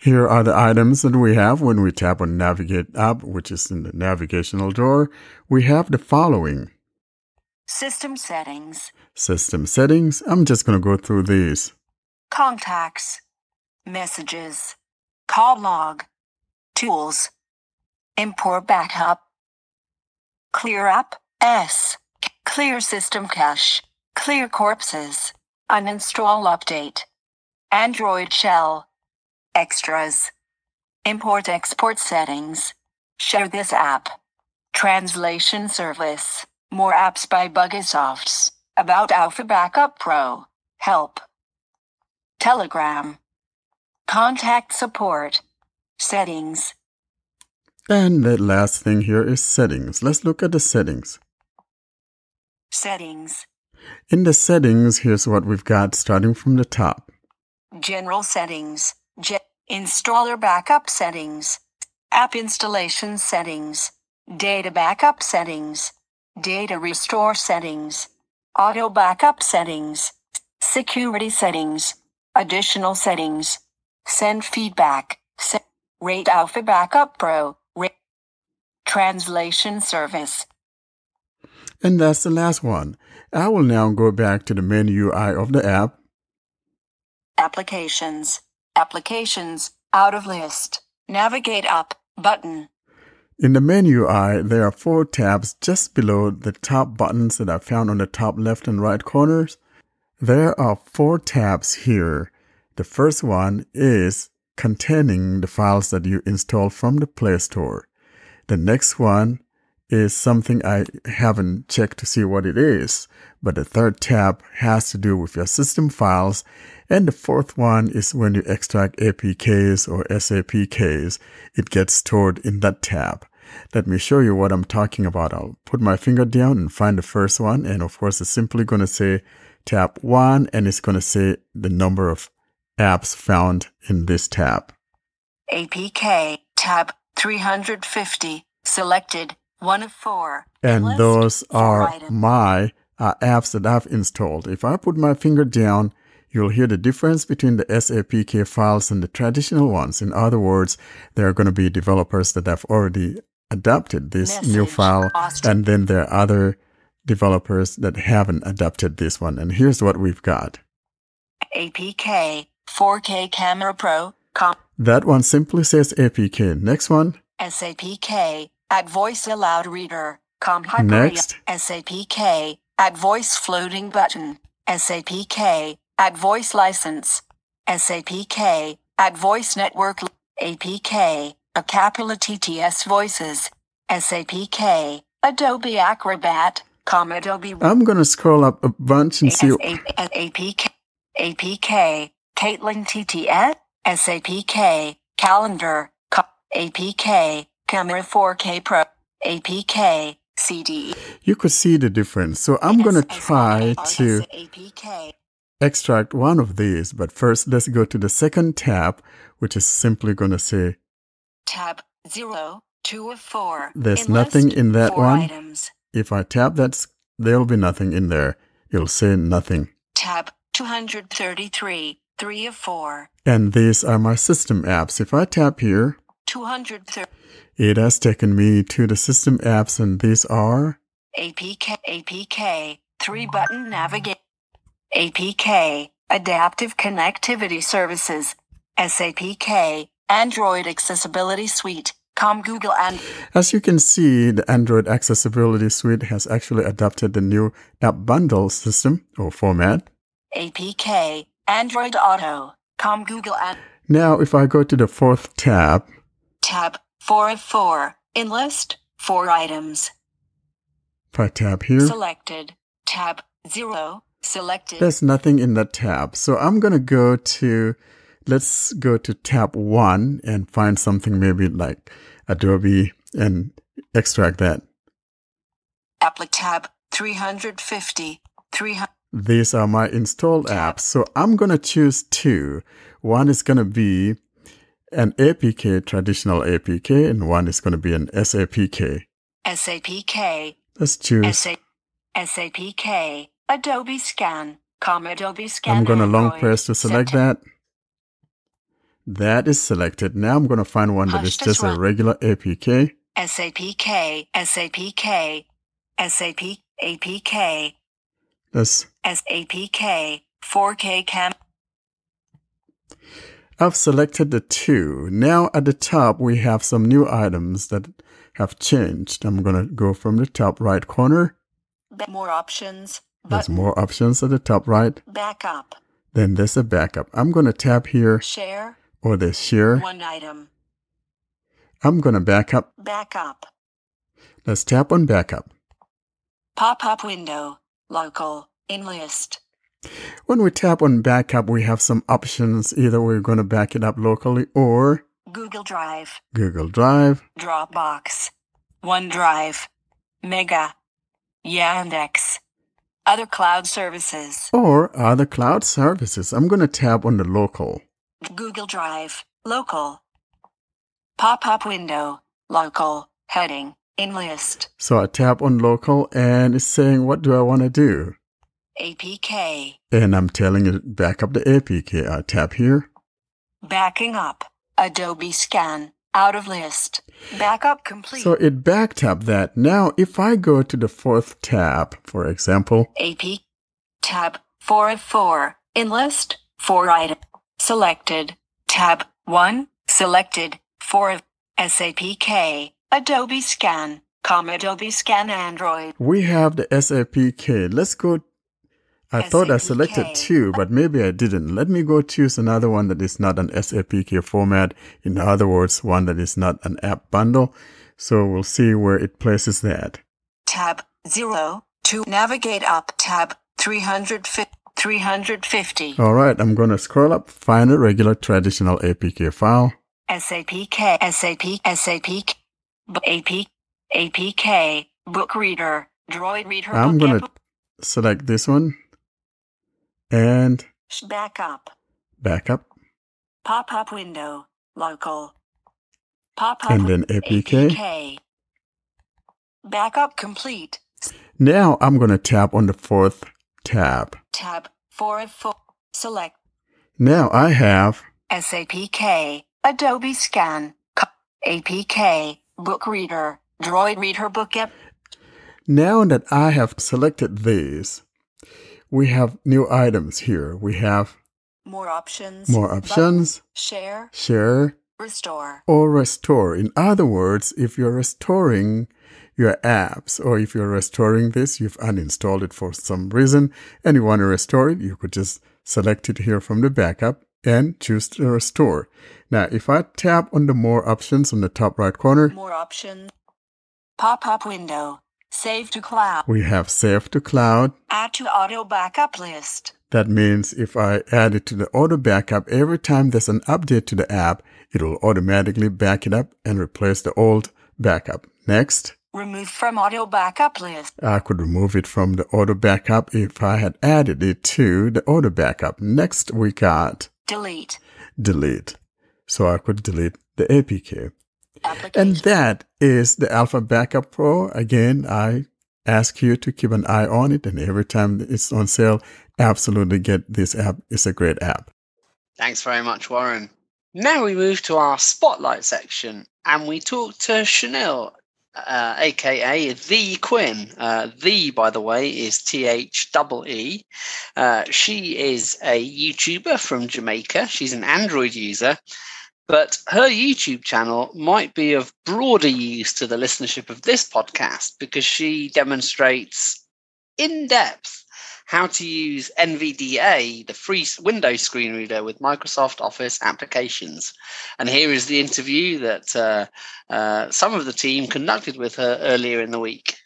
Here are the items that we have when we tap on navigate app, which is in the navigational drawer. We have the following System settings. system settings. I'm just going to go through these. Contacts. Messages. Call log. Tools. Import backup. Clear app. S. Clear system cache. Clear corpses. Uninstall update. Android shell. Extras. Import export settings. Share this app. Translation service. More apps by Bugisofts. About Alpha Backup Pro. Help. Telegram. Contact support. Settings. And the last thing here is settings. Let's look at the settings. Settings. In the settings, here's what we've got starting from the top. General settings. Ge- installer backup settings. App installation settings. Data backup settings. Data restore settings. Auto backup settings. Security settings. Additional settings. Send feedback. Se- rate Alpha Backup Pro. Rate Translation service. And that's the last one. I will now go back to the main UI of the app. Applications. Applications. Out of list. Navigate up. Button. In the main UI, there are four tabs just below the top buttons that are found on the top left and right corners. There are four tabs here. The first one is containing the files that you install from the Play Store. The next one is something I haven't checked to see what it is, but the third tab has to do with your system files. And the fourth one is when you extract APKs or SAPKs, it gets stored in that tab. Let me show you what I'm talking about. I'll put my finger down and find the first one. And of course, it's simply going to say tab one and it's going to say the number of apps found in this tab. APK. Tab 350. Selected. One of four. And List those are my uh, apps that I've installed. If I put my finger down, you'll hear the difference between the SAPK files and the traditional ones. In other words, there are going to be developers that have already adapted this new file, and then there are other developers that haven't adapted this one. And here's what we've got. APK. 4K Camera Pro. Com- That one simply says APK. Next one, SAPK. At Voice Aloud Reader. Com. Next. SAPK. At Voice Floating Button. SAPK. At Voice License. SAPK. At Voice Network. APK. Acapela TTS Voices. SAPK. Adobe Acrobat. Com Adobe I'm going to scroll up a bunch and see. APK, APK, Caitlin TTS, SAPK, Calendar, APK, Camera 4K Pro, APK, CD. You could see the difference. So I'm going to try to APK, extract one of these, but first let's go to the second tab, which is simply going to say tab 0, 2 of 4. There's In nothing in that one. Items. if I tap that, there'll be nothing in there. It'll say nothing. Tab 233, 3 of 4. And these are my system apps. If I tap here, 230. It has taken me to the system apps, and these are APK, APK, three button navigate. APK, Adaptive Connectivity Services, SAPK, Android Accessibility Suite, Com Google and As you can see, the Android Accessibility Suite has actually adopted the new app bundle system or format. APK, Android Auto, Com Google and Now, if I go to the fourth tab, Tab 4 of 4, Enlist, 4 items. if I tab here, Selected. Tab 0, selected. there's nothing in that tab. So I'm going to go to, let's go to tab one and find something maybe like Adobe and extract that. Applic tab 350, 300. These are my installed apps. So I'm going to choose two. One is going to be an APK, traditional APK, and one is going to be an SAPK. SAPK, Let's choose. SA, SAPK, Adobe Scan, com Adobe Scan. I'm going to long press to select that. That is selected. Now I'm going to find one that is just a regular APK. SAPK, SAPK, SAP, APK, Let's, SAPK, 4K cam. I've selected the two. Now at the top, we have some new items that have changed. I'm going to go from the top right corner. More options. There's more options at the top right. Backup. Then there's a backup. I'm going to tap here Share. or the share. One item. I'm going to backup. Backup. Let's tap on backup. Pop up window. Local. Enlist. When we tap on backup, we have some options. Either we're going to back it up locally or Google Drive. Google Drive. Dropbox. OneDrive. Mega. Yandex. Other cloud services. or other cloud services. I'm going to tap on the local. Google Drive. Local. Pop up window. Local. Heading. in list. So I tap on local and it's saying, what do I want to do? APK. And I'm telling it back up the APK. I tap here. Backing up. Adobe Scan. Out of list. Backup complete. So it backed up that. Now, if I go to the fourth tab, for example, AP. Tab 4 of 4. Enlist. 4 item. Selected. Tab 1. Selected. 4 of SAPK. Adobe Scan. Adobe Scan Android. we have the SAPK. Let's go. I thought I selected two, but maybe I didn't. Let me go choose another one that is not an SAPK format. In other words, one that is not an app bundle. So we'll see where it places that. Tab 0. To navigate up. Tab 350. 350. All right, I'm going to scroll up, find a regular traditional APK file. SAPK, SAP, SAP, AP, APK, book reader, droid reader, I'm going to select this one and backup, back up. pop up window, local, pop up, And then APK. APK. Backup complete, Now I'm going to tap on the fourth tab. tab 4 of 4, select Now I have SAPK, Adobe Scan, APK, book reader, droid reader book app, Now that I have selected these, we have new items here. We have more options, more button, options, share, share, restore. or restore. In other words, if you're restoring your apps or if you're restoring this, you've uninstalled it for some reason and you want to restore it, you could just select it here from the backup and choose to restore. Now, if I tap on the more options on the top right corner, More options. Pop up window. Save to cloud. we have save to cloud. Add to auto backup list. That means if I add it to the auto backup, every time there's an update to the app, it will automatically back it up and replace the old backup. Next, Remove from auto backup list. I could remove it from the auto backup if I had added it to the auto backup. Next, we got Delete. delete. So I could delete the APK. Application. And that is the Alpha Backup Pro. Again, I ask you to keep an eye on it. And every time it's on sale, absolutely get this app. It's a great app. Thanks very much, Warren. Now we move to our spotlight section and we talk to Chanel uh, aka the Quinn. Uh, the, by the way, is T H E E. Uh, she is a YouTuber from Jamaica. She's an Android user, but her YouTube channel might be of broader use to the listenership of this podcast because she demonstrates in depth how to use NVDA, the free Windows screen reader with Microsoft Office applications. And here is the interview that uh, uh, some of the team conducted with her earlier in the week.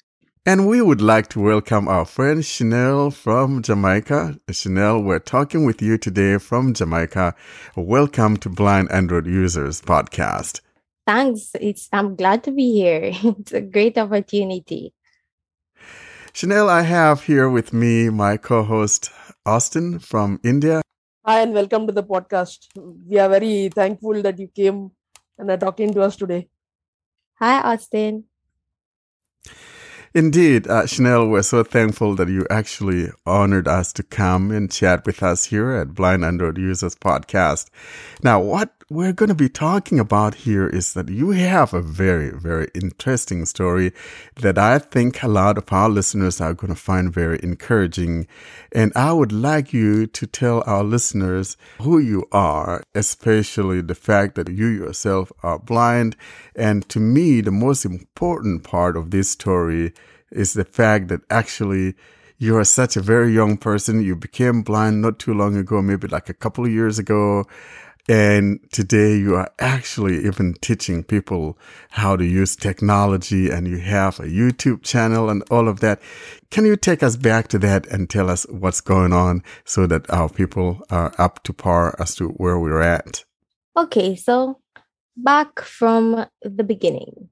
And we would like to welcome our friend Chanel from Jamaica. Chanel, we're talking with you today from Jamaica. Welcome to Blind Android Users podcast. Thanks. It's I'm glad to be here. [laughs] It's a great opportunity. Chanel, I have here with me my co host Austin from India. Hi, and welcome to the podcast. We are very thankful that you came and are talking to us today. Hi, Austin. Indeed, uh, Chanel, we're so thankful that you actually honored us to come and chat with us here at Blind Android Users Podcast. Now, what we're going to be talking about here is that you have a very, very interesting story that I think a lot of our listeners are going to find very encouraging. And I would like you to tell our listeners who you are, especially the fact that you yourself are blind. And to me, the most important part of this story is the fact that actually you are such a very young person. You became blind not too long ago, maybe like a couple of years ago. And today you are actually even teaching people how to use technology and you have a YouTube channel and all of that. Can you take us back to that and tell us what's going on so that our people are up to par as to where we're at? Okay, so back from the beginning.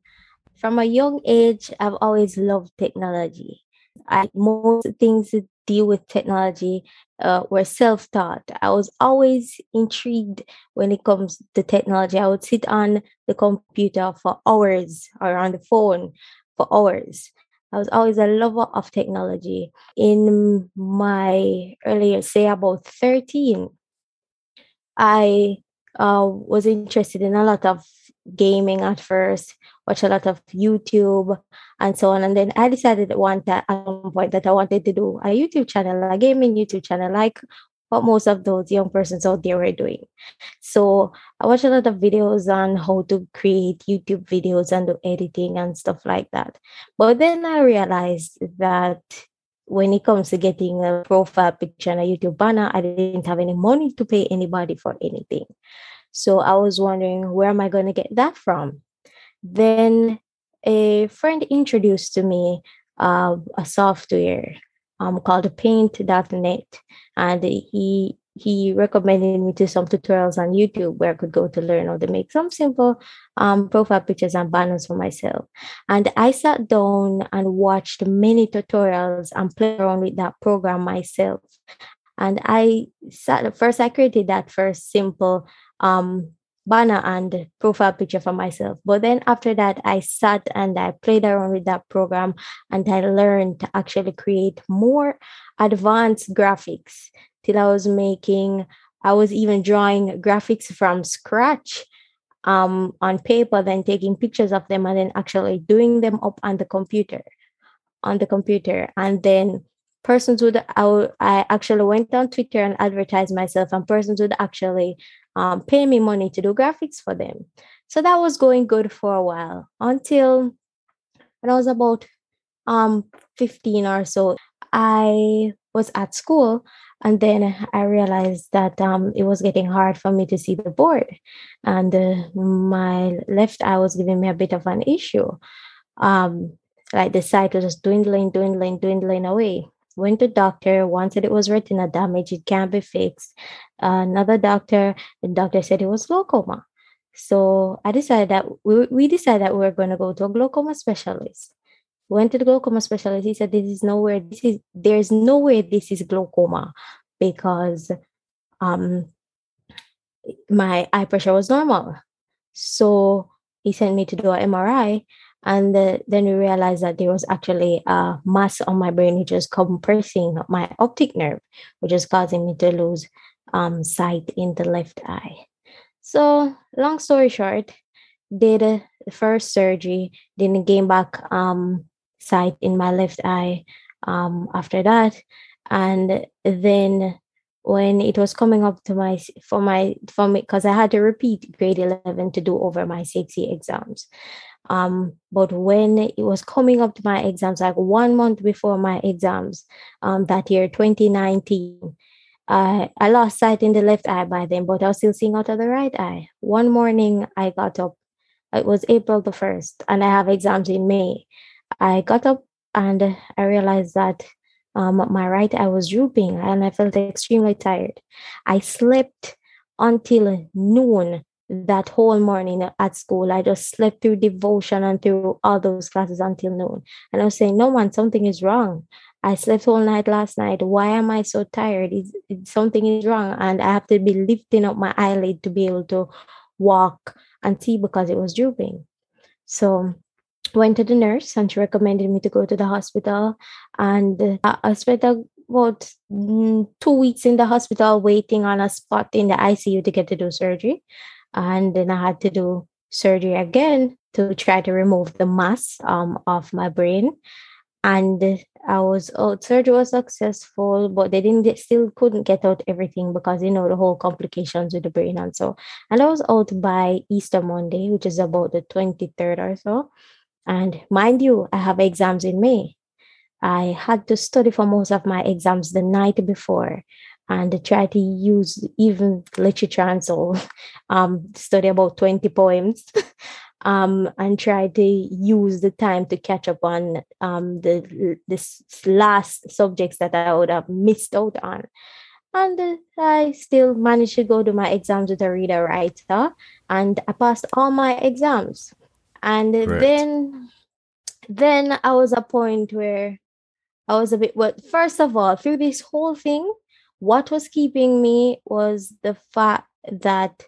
From a young age, I've always loved technology. I most things deal with technology uh, were self-taught. I was always intrigued when it comes to technology. I would sit on the computer for hours or on the phone for hours. I was always a lover of technology. In my earlier, say about 13, I uh, was interested in a lot of gaming at first, watch a lot of YouTube and so on. And then I decided at one time, at one point that I wanted to do a YouTube channel, a gaming YouTube channel, like what most of those young persons out there were doing. So I watched a lot of videos on how to create YouTube videos and do editing and stuff like that. But then I realized that when it comes to getting a profile picture and a YouTube banner, I didn't have any money to pay anybody for anything. So I was wondering, where am I going to get that from? Then a friend introduced to me uh, a software um, called Paint.net, and he he recommended me to some tutorials on YouTube where I could go to learn how to make some simple um, profile pictures and banners for myself. And I sat down and watched many tutorials and played around with that program myself. And I sat first, I created that first simple um, banner and profile picture for myself. But then after that, I sat and I played around with that program and I learned to actually create more advanced graphics till I was making, I was even drawing graphics from scratch um, on paper, then taking pictures of them and then actually doing them up on the computer, on the computer. And then persons would, I, I actually went on Twitter and advertised myself and persons would actually um, pay me money to do graphics for them. So that was going good for a while until when I was about um, 15 or so. I was at school and then I realized that um, it was getting hard for me to see the board, and uh, my left eye was giving me a bit of an issue. Um, like the sight was just dwindling, dwindling, dwindling away went to doctor one said it was retina damage it can't be fixed. Uh, another doctor the doctor said it was glaucoma. So i decided that we, we decided that we were going to go to a glaucoma specialist. Went to the glaucoma specialist. He said this is nowhere this is there's no way this is glaucoma because um my eye pressure was normal. So he sent me to do an mri and uh, then we realized that there was actually a mass on my brain which was compressing my optic nerve, which was causing me to lose um, sight in the left eye. So, long story short, did the first surgery, then gain back um, sight in my left eye um, after that. And then when it was coming up to my for my for me because I had to repeat grade 11 to do over my CXC exams. Um, but when it was coming up to my exams, like one month before my exams, um, that year 2019, I I lost sight in the left eye by then, but I was still seeing out of the right eye. One morning I got up, it was April the 1st, and I have exams in May. I got up and I realized that um, my right eye was drooping and I felt extremely tired. I slept until noon that whole morning at school. I just slept through devotion and through all those classes until noon. And I was saying, no man, something is wrong. I slept all night last night. Why am I so tired? Is something is wrong, and I have to be lifting up my eyelid to be able to walk and see because it was drooping. So went to the nurse and she recommended me to go to the hospital and I spent about mm, two weeks in the hospital waiting on a spot in the ICU to get to do surgery. And then I had to do surgery again to try to remove the mass um, of my brain. And I was oh surgery was successful, but they didn't get, still couldn't get out everything because you know the whole complications with the brain and so. And I was out by Easter Monday, which is about the 23rd or so. And mind you, I have exams in May. I had to study for most of my exams the night before and try to use even literature and [laughs] so um, study about 20 poems [laughs] um, and try to use the time to catch up on um, the this last subjects that I would have missed out on. And uh, I still managed to go to my exams with a reader writer, and I passed all my exams and Correct. then then i was a point where i was a bit well first of all through this whole thing what was keeping me was the fact that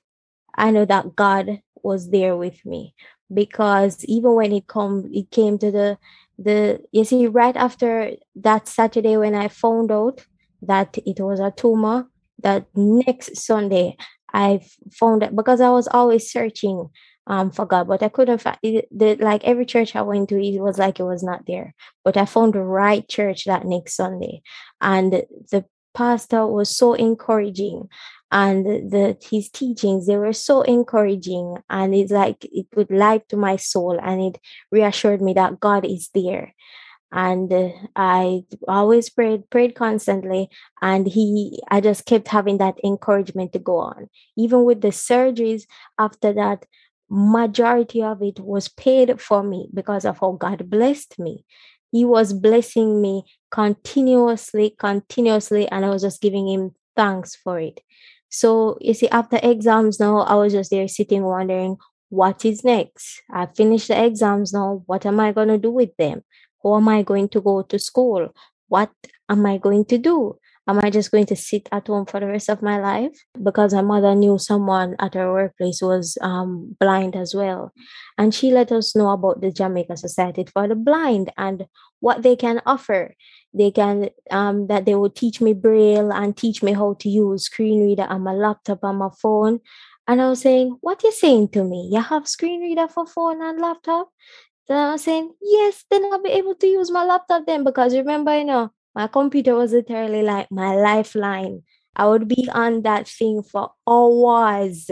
i know that god was there with me because even when it come it came to the the you see right after that saturday when i found out that it was a tumor that next sunday i found it because i was always searching um for God, but I couldn't find it, the, like every church I went to, it was like it was not there. But I found the right church that next Sunday, and the pastor was so encouraging and the his teachings they were so encouraging. And it's like it put life to my soul and it reassured me that god is there. And uh, i always prayed prayed constantly and he i just kept having that encouragement to go on. Even with the surgeries after that majority of it was paid for me because of how God blessed me. He was blessing me continuously, continuously, and I was just giving him thanks for it. So you see, after exams now, I was just there sitting wondering, what is next? I finished the exams now. What am I going to do with them? How am I going to go to school? What am I going to do? Am I just going to sit at home for the rest of my life? Because my mother knew someone at her workplace was um, blind as well. And she let us know about the Jamaica Society for the Blind and what they can offer. They can, um, that they will teach me Braille and teach me how to use screen reader on my laptop and my phone. And I was saying, What you saying to me? You have screen reader for phone and laptop? Then I was saying, Yes, then I'll be able to use my laptop then because remember, you know, my computer was literally like my lifeline. I would be on that thing for hours,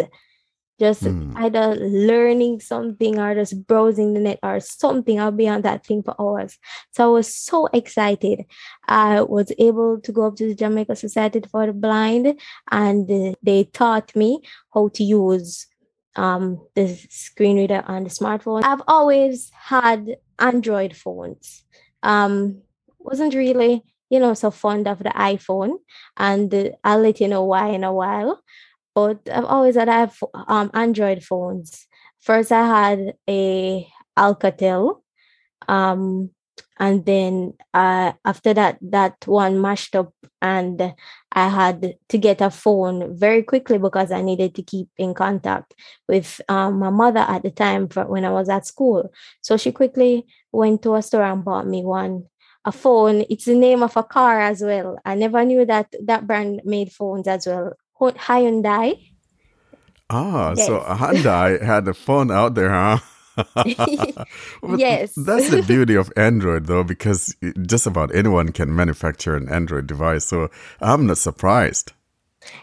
just mm. either learning something or just browsing the net or something. I'll be on that thing for hours. So I was so excited. I was able to go up to the Jamaica Society for the Blind and they taught me how to use um, the screen reader on the smartphone. I've always had Android phones. Um, wasn't really, you know, so fond of the iPhone, and I'll let you know why in a while. But I've always had um, Android phones. First, I had a Alcatel, um, and then uh, after that, that one mashed up, and I had to get a phone very quickly because I needed to keep in contact with um, my mother at the time for when I was at school. So she quickly went to a store and bought me one a phone. It's the name of a car as well. I never knew that that brand made phones as well. Hyundai. Ah, yes. so Hyundai had a phone out there, huh? [laughs] Yes. That's the [laughs] beauty of Android, though, because just about anyone can manufacture an Android device. So I'm not surprised.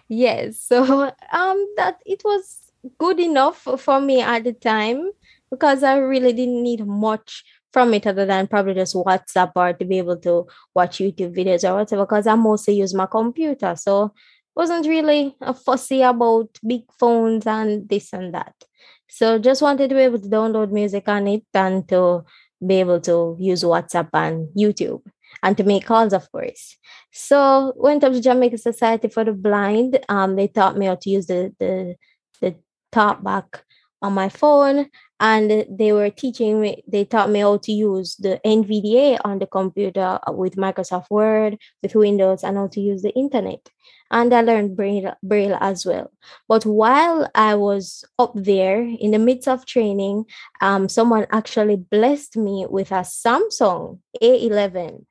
Yes, [laughs] so um that it was good enough for- for me at the time because I really didn't need much from it other than probably just WhatsApp or to be able to watch YouTube videos or whatever because I mostly use my computer. So wasn't really fussy about big phones and this and that. So just wanted to be able to download music on it and to be able to use WhatsApp and YouTube and to make calls, of course. So went up to Jamaica Society for the Blind. Um, they taught me how to use the the the talk back on my phone, and they were teaching me. They taught me how to use the NVDA on the computer with Microsoft Word, with Windows, and how to use the internet. And I learned Braille, Braille as well. But while I was up there in the midst of training, um, someone actually blessed me with a Samsung A11.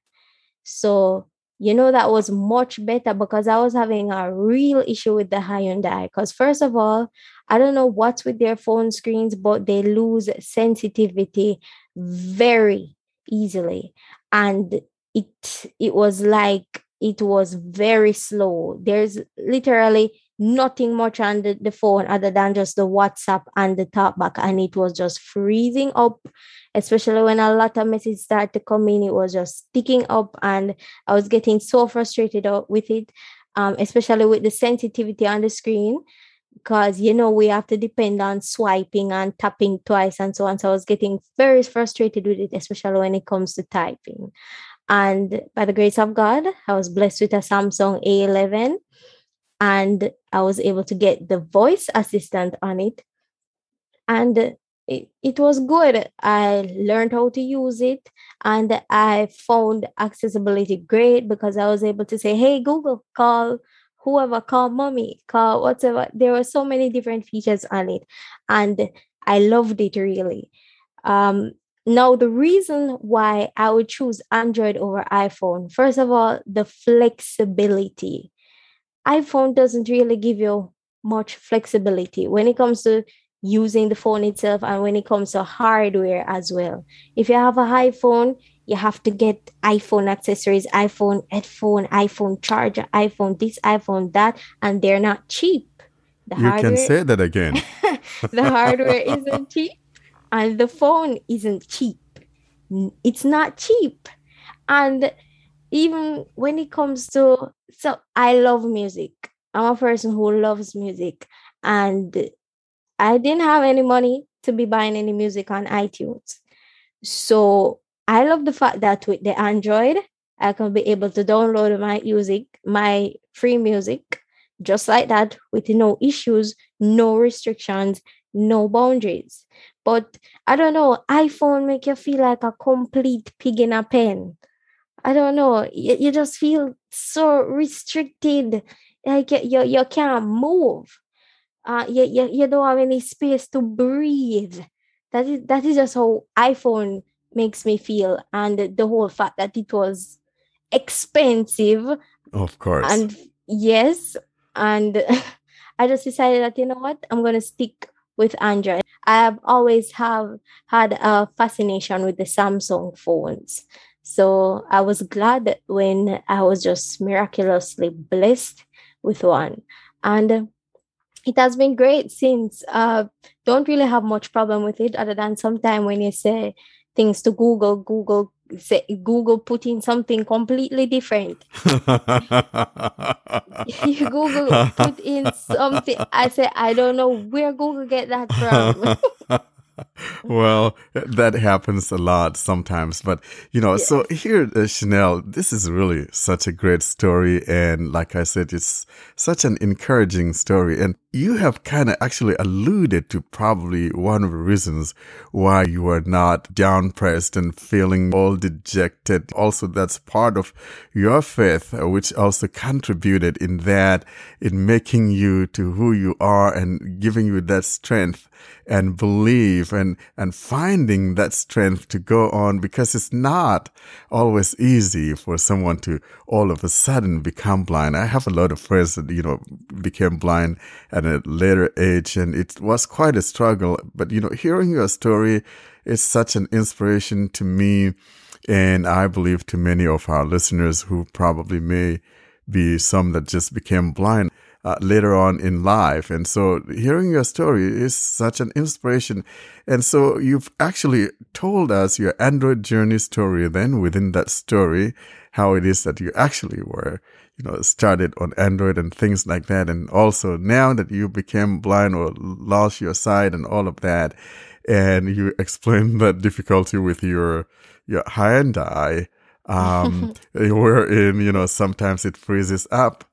So you know that was much better because I was having a real issue with the Hyundai. Because first of all, I don't know what's with their phone screens, but they lose sensitivity very easily, and it it was like it was very slow. There's literally nothing much on the, the phone other than just the WhatsApp and the talkback, and it was just freezing up especially when a lot of messages started to come in, it was just sticking up, and I was getting so frustrated with it, um, especially with the sensitivity on the screen, because you know we have to depend on swiping and tapping twice and so on. So I was getting very frustrated with it, especially when it comes to typing. And by the grace of God, I was blessed with a Samsung A11, and I was able to get the voice assistant on it. And it, it was good. I learned how to use it and I found accessibility great because I was able to say, hey, Google, call whoever, call mommy, call whatever. There were so many different features on it and I loved it really. Um, now, the reason why I would choose Android over iPhone, first of all, the flexibility. iPhone doesn't really give you much flexibility when it comes to using the phone itself and when it comes to hardware as well. If you have a iPhone, you have to get iPhone accessories, iPhone headphone, iPhone charger, iPhone this, iPhone that, and they're not cheap. The You can say that again. [laughs] the hardware [laughs] isn't cheap and the phone isn't cheap. It's not cheap. And even when it comes to so I love music. I'm a person who loves music and I didn't have any money to be buying any music on iTunes. So I love the fact that with the Android, I can be able to download my music, my free music, just like that, with no issues, no restrictions, no boundaries. But I don't know, iPhone make you feel like a complete pig in a pen. I don't know. You, you just feel so restricted. Like you, you, can't move. Uh, you, you, you don't have any space to breathe. That is that is just how iPhone makes me feel, and the whole fact that it was expensive Of course. and yes, and [laughs] I just decided that you know what, I'm gonna stick with Android. I have always have had a fascination with the Samsung phones. So I was glad when I was just miraculously blessed with one. And it has been great since. Uh, don't really have much problem with it other than sometime when you say things to Google, Google say Google put in something completely different. you [laughs] [laughs] Google put in something. I say I don't know where Google get that from. [laughs] [laughs] well, that happens a lot sometimes. But, you know, so here, uh, Chanel, this is really such a great story. And like I said, it's such an encouraging story. And you have kind of actually alluded to probably one of the reasons why you are not downpressed and feeling all dejected. Also, that's part of your faith, uh, which also contributed in that, in making you to who you are and giving you that strength and believe and, and finding that strength to go on because it's not always easy for someone to all of a sudden become blind. I have a lot of friends that, you know, became blind at a later age and it was quite a struggle. But, you know, hearing your story is such an inspiration to me. And I believe to many of our listeners who probably may be some that just became blind uh, later on in life. And so hearing your story is such an inspiration. And so you've actually told us your Android journey story then within that story, how it is that you actually were, you know, started on Android and things like that. And also now that you became blind or lost your sight and all of that, and you explained [laughs] that difficulty with your, your Hyundai, um, [laughs] wherein, you know, sometimes it freezes up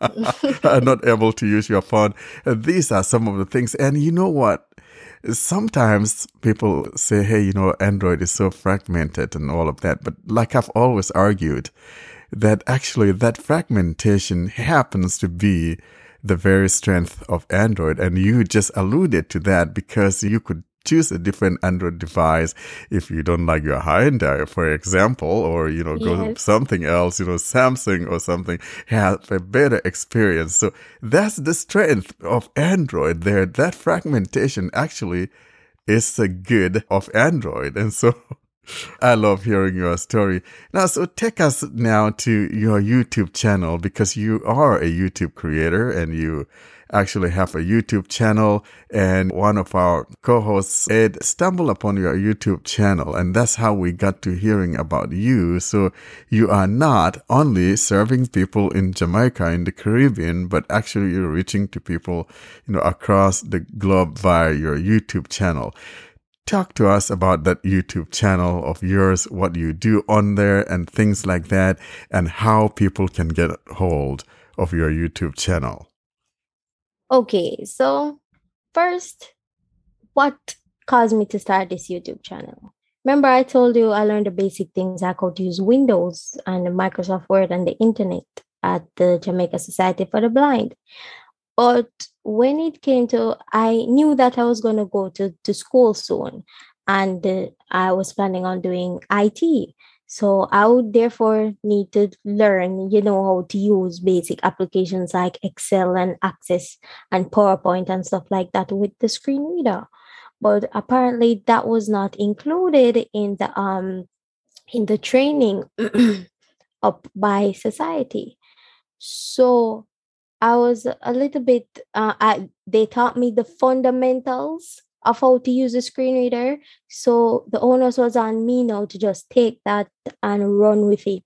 [laughs] are not able to use your phone. These are some of the things. And you know what? Sometimes people say, hey, you know, Android is so fragmented and all of that. But like I've always argued, that actually that fragmentation happens to be the very strength of Android. And you just alluded to that because you could choose a different Android device if you don't like your Hyundai, for example, or, you know, go yes. something else, you know, Samsung or something, have a better experience. So that's the strength of Android there. That fragmentation actually is the good of Android. And so [laughs] I love hearing your story. Now, so take us now to your YouTube channel because you are a YouTube creator and you actually have a YouTube channel and one of our co-hosts Ed stumbled upon your YouTube channel and that's how we got to hearing about you. So you are not only serving people in Jamaica in the Caribbean, but actually you're reaching to people, you know, across the globe via your YouTube channel talk to us about that YouTube channel of yours, what you do on there and things like that, and how people can get hold of your YouTube channel. Okay, so first, what caused me to start this YouTube channel? Remember, I told you I learned the basic things I could use Windows and Microsoft Word and the internet at the Jamaica Society for the Blind. But when it came to, I knew that I was going to go to, to school soon and uh, I was planning on doing IT. So I would therefore need to learn, you know, how to use basic applications like Excel and Access and PowerPoint and stuff like that with the screen reader. But apparently that was not included in the um in the training [clears throat] up by society. So I was a little bit uh, I, they taught me the fundamentals of how to use a screen reader. So the onus was on me now to just take that and run with it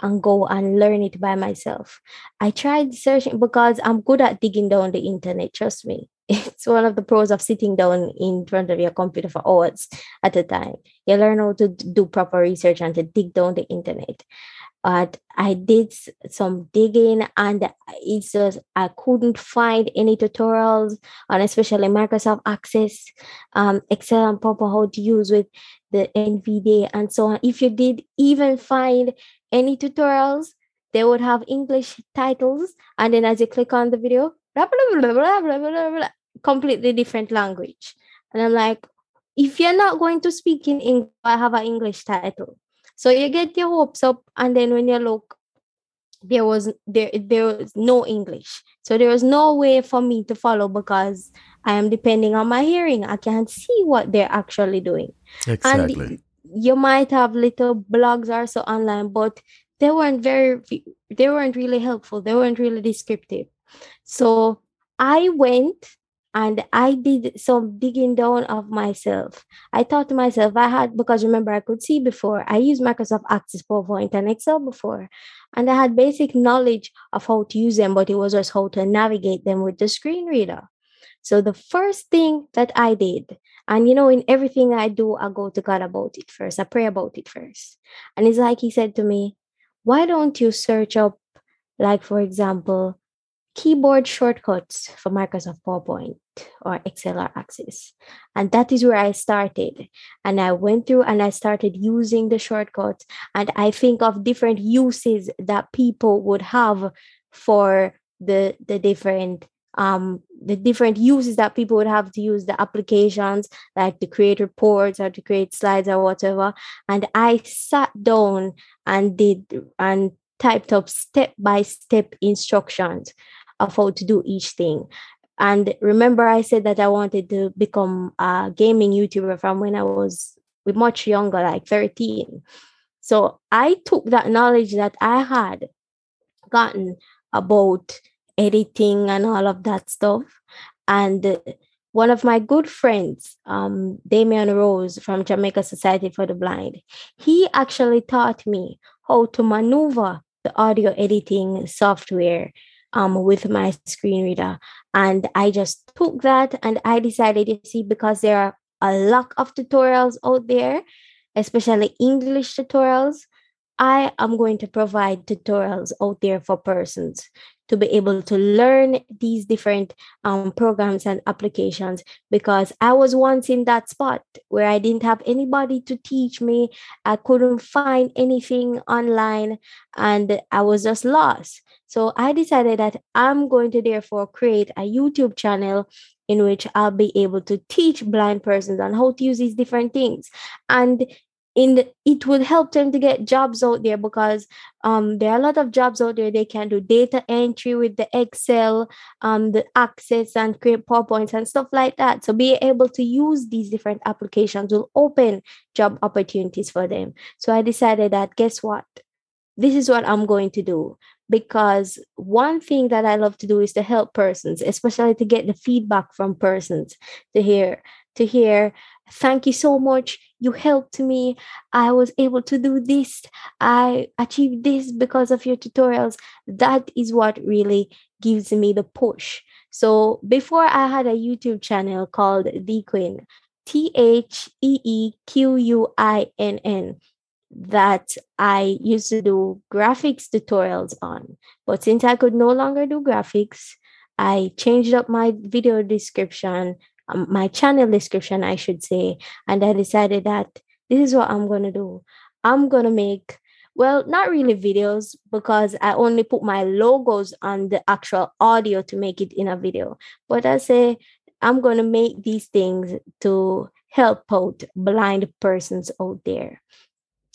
and go and learn it by myself. I tried searching because I'm good at digging down the internet, trust me. [laughs] It's one of the pros of sitting down in front of your computer for hours at a time. You learn how to do proper research and to dig down the internet but I did some digging and it's just I couldn't find any tutorials on especially Microsoft Access, um, Excel and proper how to use with the NVDA and so on. If you did even find any tutorials, they would have English titles, and then as you click on the video, blah, blah, blah, completely different language. And I'm like, if you're not going to speak in English, I have an English title. So you get your hopes up, and then when you look, there was there there was no English. So there was no way for me to follow because I am depending on my hearing. I can't see what they're actually doing. Exactly. And you might have little blogs or so online, but they weren't very they weren't really helpful. They weren't really descriptive. So I went and I did some digging down of myself. I thought to myself, I had, because remember, I could see before, I used Microsoft Access PowerPoint and Excel before, and I had basic knowledge of how to use them, but it was just how to navigate them with the screen reader. So the first thing that I did, and you know, in everything I do, I go to God about it first. I pray about it first. And it's like he said to me, why don't you search up, like, for example, keyboard shortcuts for Microsoft PowerPoint or Excel or Access. And that is where I started. And I went through and I started using the shortcuts. And I think of different uses that people would have for the, the different um, the different uses that people would have to use the applications, like to create reports or to create slides or whatever. And I sat down and did and typed up step by step instructions how to do each thing. And remember, I said that I wanted to become a gaming YouTuber from when I was much younger, like 13. So I took that knowledge that I had gotten about editing and all of that stuff. And one of my good friends, um, Damian Rose from Jamaica Society for the Blind, he actually taught me how to maneuver the audio editing software um, with my screen reader. And I just took that and I decided to see because there are a lot of tutorials out there, especially English tutorials. I am going to provide tutorials out there for persons to be able to learn these different um, programs and applications because I was once in that spot where I didn't have anybody to teach me. I couldn't find anything online and I was just lost. So I decided that I'm going to therefore create a YouTube channel in which I'll be able to teach blind persons on how to use these different things. And in it would help them to get jobs out there because um, there are a lot of jobs out there. They can do data entry with the excel um, the access and create powerpoints and stuff like that. So being able to use these different applications will open job opportunities for them. So i decided that guess what? This is what i'm going to do because one thing that i love to do is to help persons especially to get the feedback from persons to hear to hear thank you so much you helped me. I was able to do this. I achieved this because of your tutorials. That is what really gives me the push. So before i had a youtube channel called the queen. T-h-e-e-q-u-i-n-n that i used to do graphics tutorials on. But since i could no longer do graphics i changed up my video description um, my channel description, I should say. And I decided that this is what I'm going to do. I'm going to make, well, not really videos because I only put my logos on the actual audio to make it in a video. But I say, I'm going to make these things to help out blind persons out there.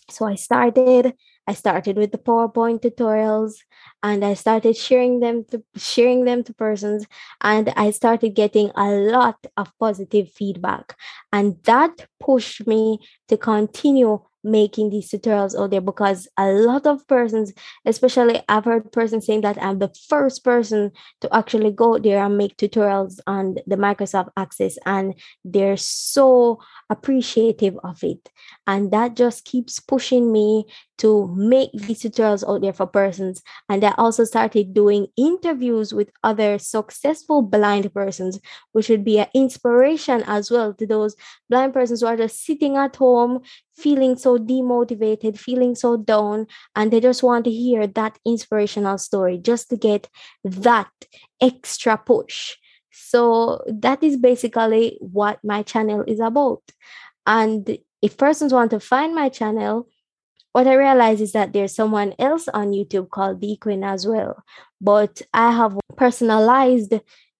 So I started I started with the PowerPoint tutorials and I started sharing them to sharing them to persons and I started getting a lot of positive feedback. And that pushed me to continue making these tutorials out there because a lot of persons, especially I've heard persons saying that I'm the first person to actually go there and make tutorials on the Microsoft Access, and they're so appreciative of it. And that just keeps pushing me to make these tutorials out there for persons. And I also started doing interviews with other successful blind persons, which would be an inspiration as well to those blind persons who are just sitting at home, feeling so demotivated, feeling so down, and they just want to hear that inspirational story just to get that extra push. So that is basically what my channel is about. And if persons want to find my channel, what I realize is that there's someone else on YouTube called The Queen as well. But I have personalized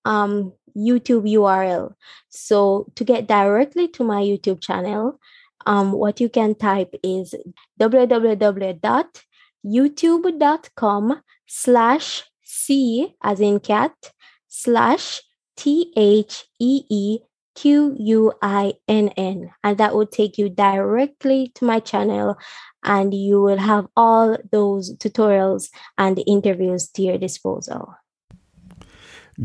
um, YouTube URL. So to get directly to my YouTube channel, um, what you can type is www.youtube.com slash C as in cat slash T H E E Q U I N N. And that will take you directly to my channel and you will have all those tutorials and interviews to your disposal.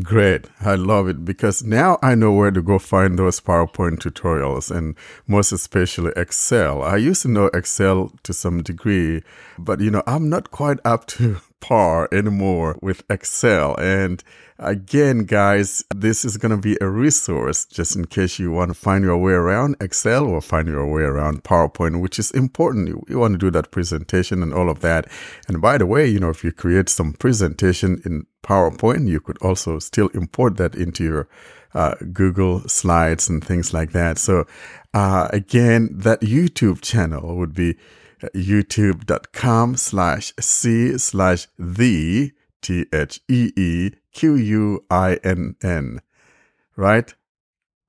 Great. I love it because now I know where to go find those PowerPoint tutorials and most especially Excel. I used to know Excel to some degree, but you know, I'm not quite up to par anymore with Excel. And again, guys, this is going to be a resource just in case you want to find your way around Excel or find your way around PowerPoint, which is important. You, you want to do that presentation and all of that. And by the way, you know, if you create some presentation in PowerPoint, you could also still import that into your uh, Google Slides and things like that. So, uh, again, that YouTube channel would be youtube.com slash c slash the T H E E Q U I N N, right?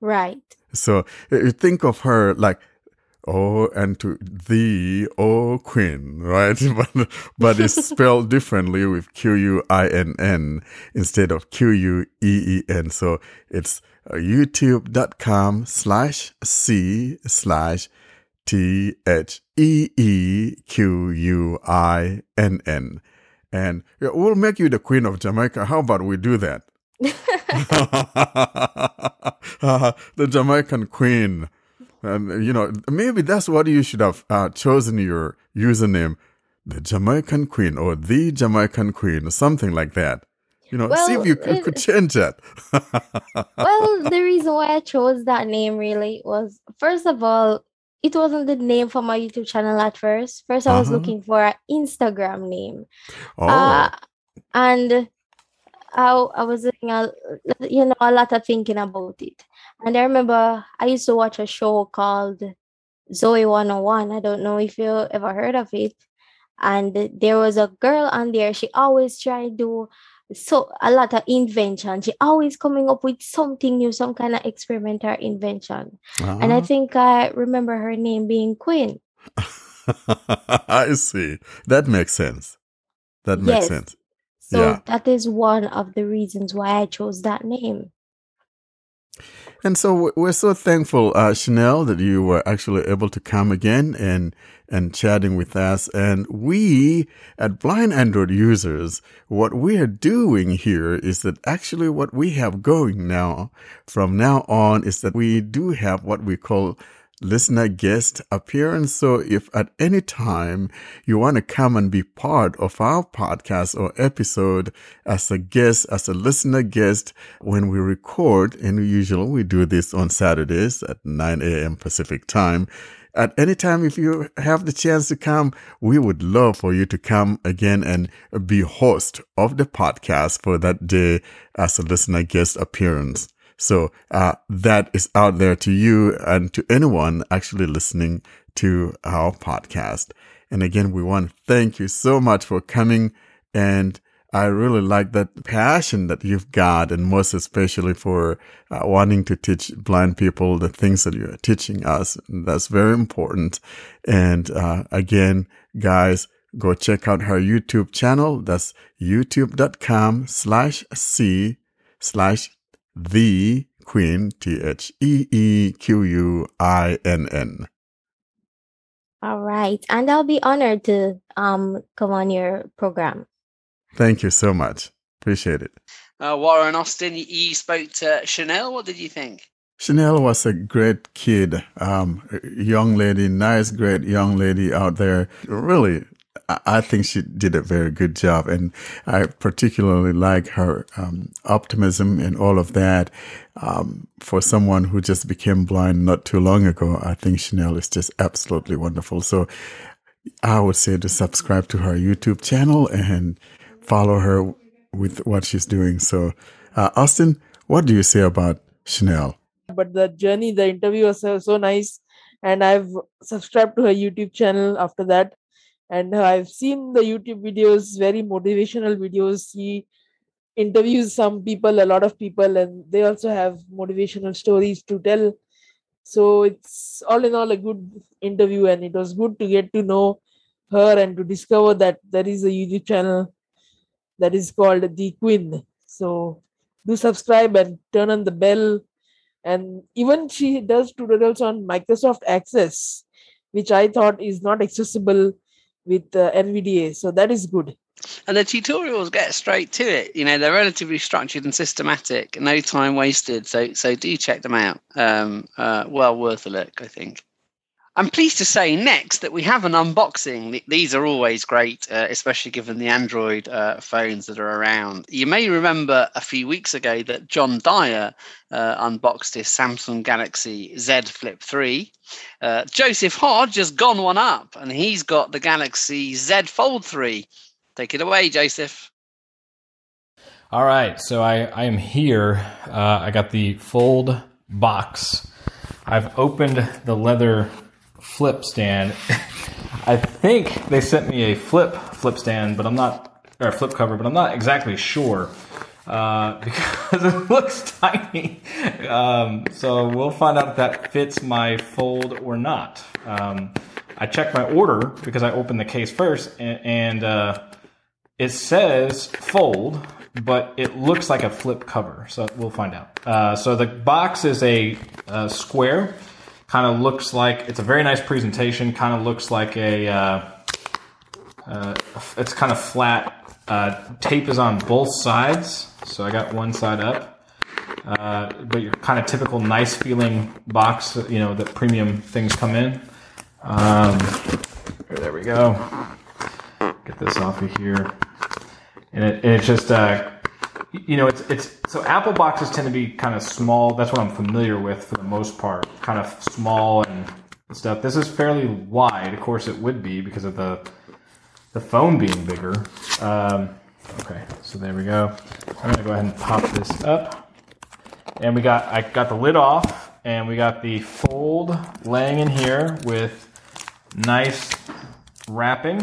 Right. So you think of her like, oh, and to the oh queen, right? [laughs] but but it's [laughs] spelled differently with Q U I N N instead of Q U E E N. So it's uh, youtube.com slash C slash T H E E Q U I N N. And we'll make you the queen of Jamaica. How about we do that? [laughs] [laughs] the Jamaican queen. And, you know, maybe that's what you should have uh, chosen your username, the Jamaican queen or the Jamaican queen or something like that. You know, see if you could, could change that. well, [laughs] the reason why I chose that name really was first of all, it wasn't the name for my YouTube channel at first. First, I was Uh-huh. looking for an Instagram name. oh, Uh, and I, I was doing a, you know, a lot of thinking about it. And I remember I used to watch a show called Zoey 101. I don't know if you ever heard of it. And there was a girl on there. She always tried to do so a lot of invention. She always coming up with something new, some kind of experimental invention. And I Ah. think I remember her name being Queen. [laughs] I see. That makes sense. That makes Yes. sense. So Yeah. that is one of the reasons why I chose that name. And so we- we're so thankful, uh, Chanel, that you were actually able to come again and and chatting with us. And we at Blind Android Users, what we are doing here is that actually what we have going now from now on is that we do have what we call listener guest appearance. So if at any time you want to come and be part of our podcast or episode as a guest, as a listener guest, when we record, and usually we do this on Saturdays at 9 a.m. Pacific time. At any time, if you have the chance to come, we would love for you to come again and be host of the podcast for that day as a listener guest appearance. So uh, that is out there to you and to anyone actually listening to our podcast. And again, we want to thank you so much for coming. And I really like that passion that you've got, and most especially for uh, wanting to teach blind people the things that you're teaching us. That's very important. And uh, again, guys, go check out her YouTube channel. That's youtube.com slash C slash the Queen, T H E E Q U I N N. All right. And I'll be honored to um come on your program. Thank you so much. Appreciate it. Uh, Warren Austin, you- you spoke to Chanel. What did you think? Chanel was a great kid, um, young lady, nice, great young lady out there. Really, I- think she did a very good job. And I particularly like her um, optimism and all of that. Um, for someone who just became blind not too long ago, I think Chanel is just absolutely wonderful. So I would say to subscribe to her YouTube channel and follow her with what she's doing. So, uh, Austin, what do you say about Chanel? but the journey the interview was so nice and i've subscribed to her youtube channel after that and i've seen the youtube videos very motivational videos. She interviews some people a lot of people and they also have motivational stories to tell. So it's all in all a good interview and it was good to get to know her and to discover that there is a youtube channel that is called the queen. So do subscribe and turn on the bell. And even she does tutorials on microsoft access which i thought is not accessible with uh, nvda so that is good And the tutorials get straight to it. You know, they're relatively structured and systematic. No time wasted. So, so do check them out. Um, uh, well worth a look, I think. I'm pleased to say next that we have an unboxing. These are always great, uh, especially given the Android uh, phones that are around. You may remember a few weeks ago that John Dyer uh, unboxed his Samsung Galaxy Z Flip 3. Uh, Joseph Hodge has gone one up, and he's got the Galaxy Z Fold 3. Take it away, Joseph. All right, so I, I am here. Uh, I got the fold box. I've opened the leather flip stand. I think they sent me a flip flip stand, but I'm not or a flip cover, but I'm not exactly sure. uh, [laughs] because it looks tiny. Um, so we'll find out if that fits my fold or not. Um, I checked my order because I opened the case first, and, and uh, it says fold, but it looks like a flip cover. So we'll find out. Uh, so the box is a, a square. Kind of looks like it's a very nice presentation. Kind of looks like a. Uh, uh, it's kind of flat. Uh, tape is on both sides, so I got one side up. Uh, but your kind of typical nice feeling box, you know, that premium things come in. Um, there we go. Get this off of here, and it, and it's just uh, you know, it's it's so Apple boxes tend to be kind of small. That's what I'm familiar with for the most part, kind of small and stuff. This is fairly wide. Of course, it would be because of the the phone being bigger. Um, okay, so there we go. I'm gonna go ahead and pop this up, and we got I got the lid off, and we got the fold laying in here with nice wrapping.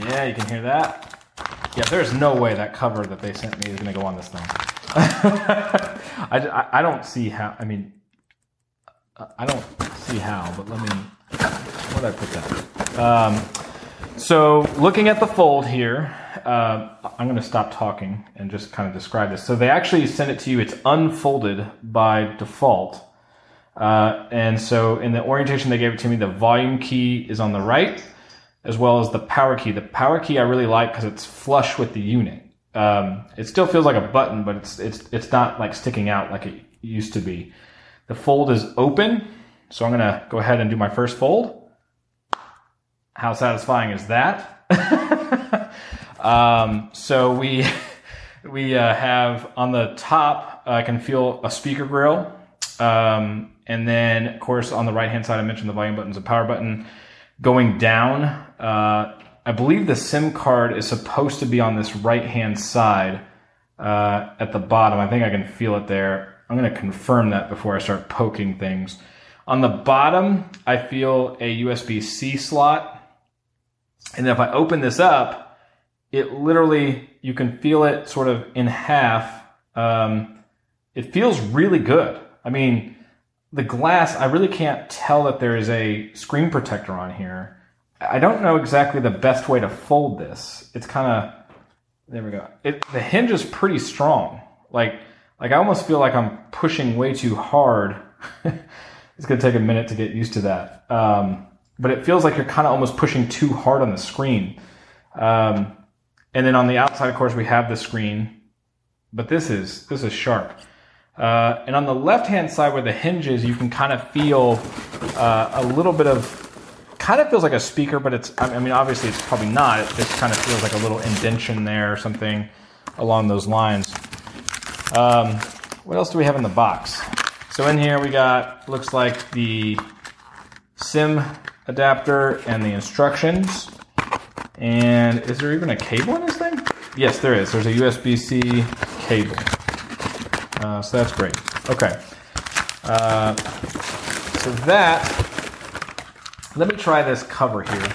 Yeah, you can hear that. Yeah, there's no way that cover that they sent me is going to go on this thing. [laughs] I, I, don't see how. I mean, I don't see how, but let me. Where did I put that? Um, so, looking at the fold here, uh, I'm going to stop talking and just kind of describe this. So, they actually send it to you, it's unfolded by default. Uh, and so, in the orientation they gave it to me, the volume key is on the right as well as the power key. The power key I really like because it's flush with the unit. Um, it still feels like a button, but it's it's it's not like sticking out like it used to be. The fold is open, so I'm gonna go ahead and do my first fold. How satisfying is that? [laughs] um, so we [laughs] we uh, have on the top, I can feel a speaker grill, um, and then of course on the right hand side, I mentioned the volume button is a power button. Going down, uh, I believe the SIM card is supposed to be on this right hand side uh, at the bottom. I think I can feel it there. I'm going to confirm that before I start poking things. On the bottom, I feel a USB C slot. And if I open this up, it literally, you can feel it sort of in half. Um, it feels really good. I mean, the glass, I really can't tell that there is a screen protector on here. I don't know exactly the best way to fold this. It's kind of there we go. It the hinge is pretty strong. Like like I almost feel like I'm pushing way too hard. [laughs] it's gonna take a minute to get used to that. Um, but it feels like you're kind of almost pushing too hard on the screen. Um, and then on the outside, of course, we have the screen. But this is this is sharp. Uh, and on the left hand side where the hinge is, you can kind of feel uh, a little bit of, kind of feels like a speaker, but it's, I mean, obviously it's probably not. It just kind of feels like a little indention there or something along those lines. Um, what else do we have in the box? So in here we got, looks like the SIM adapter and the instructions. And is there even a cable in this thing? Yes, there is. There's a USB-C cable. Uh, so that's great. Okay. Uh, so that, let me try this cover here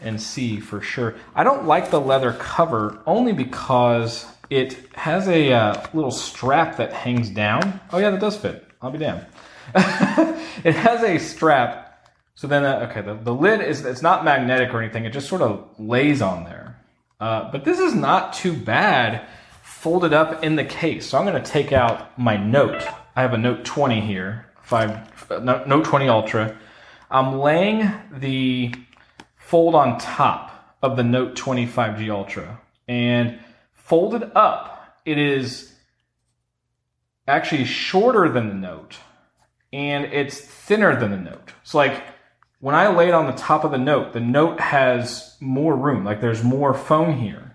and see for sure. I don't like the leather cover only because it has a uh, little strap that hangs down. Oh yeah, that does fit. I'll be damned. [laughs] it has a strap. So then, uh, okay, the, the lid is it's not magnetic or anything. It just sort of lays on there. Uh, but this is not too bad folded up in the case. So I'm going to take out my Note. I have a Note 20 here, five Note 20 Ultra. I'm laying the fold on top of the Note 20 5G Ultra, and folded up, it is actually shorter than the Note, and it's thinner than the Note. So like when I lay it on the top of the Note, the Note has more room. Like there's more phone here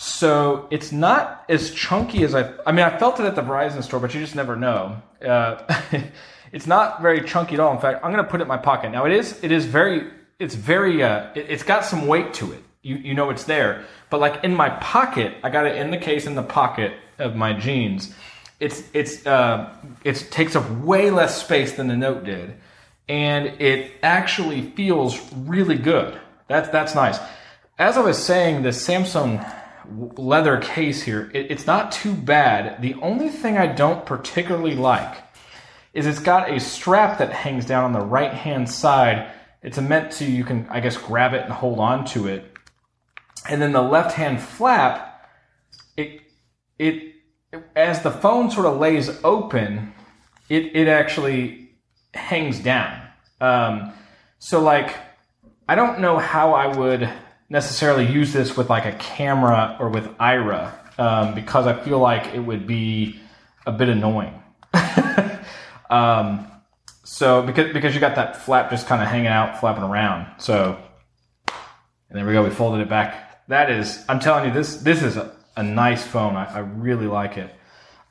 so it's not as chunky as I. I mean, I felt it at the Verizon store, but you just never know. Uh, [laughs] it's not very chunky at all. In fact, I'm going to put it in my pocket. Now it is. It is very. It's very. Uh, it, has got some weight to it. You you know it's there. But like in my pocket, I got it in the case in the pocket of my jeans. It's it's uh, it takes up way less space than the Note did, and it actually feels really good. That's that's nice. As I was saying, the Samsung leather case here. It, it's not too bad. The only thing I don't particularly like is it's got a strap that hangs down on the right hand side. It's meant to you can I guess grab it and hold on to it, and then the left hand flap. It it as the phone sort of lays open, it it actually hangs down. Um, so like I don't know how I would necessarily use this with like a camera or with Aira um, because I feel like it would be a bit annoying. [laughs] um, so because because you got that flap just kind of hanging out, flapping around. So and there we go. We folded it back. That is, I'm telling you, this this is a, a nice phone. I, I really like it.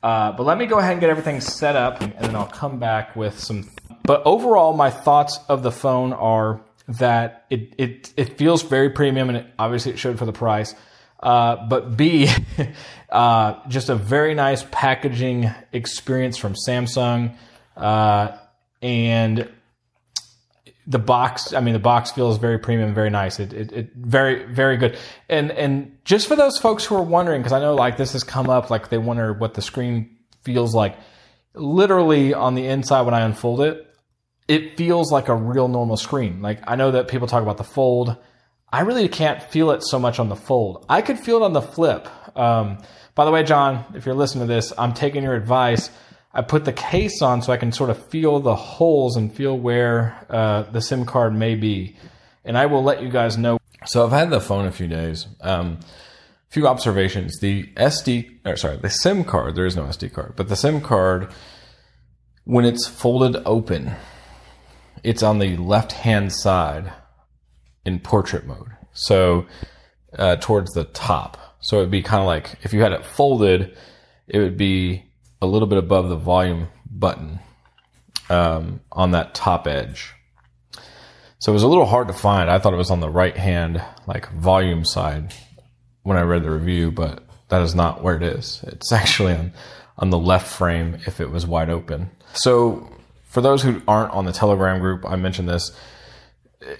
Uh, but let me go ahead and get everything set up, and then I'll come back with some. But overall, my thoughts of the phone are that it it it feels very premium, and it, obviously it showed for the price. Uh, but B, [laughs] uh, just a very nice packaging experience from Samsung, uh, and the box. I mean, the box feels very premium, very nice. It, it, it very very good. And and just for those folks who are wondering, because I know like this has come up, like they wonder what the screen feels like. Literally on the inside when I unfold it, it feels like a real normal screen. Like I know that people talk about the fold. I really can't feel it so much on the fold. I could feel it on the flip. Um, by the way, John, if you're listening to this, I'm taking your advice. I put the case on so I can sort of feel the holes and feel where uh, the SIM card may be, and I will let you guys know. So I've had the phone a few days. Um, few observations. The SD, or sorry, the SIM card. There is no SD card, but the SIM card, when it's folded open, it's on the left hand side in portrait mode. So uh, towards the top. So it'd be kind of like if you had it folded, it would be a little bit above the volume button um, on that top edge. So it was a little hard to find. I thought it was on the right hand, like volume side when I read the review, but that is not where it is. It's [laughs] actually on, on the left frame if it was wide open. So for those who aren't on the Telegram group, I mentioned this.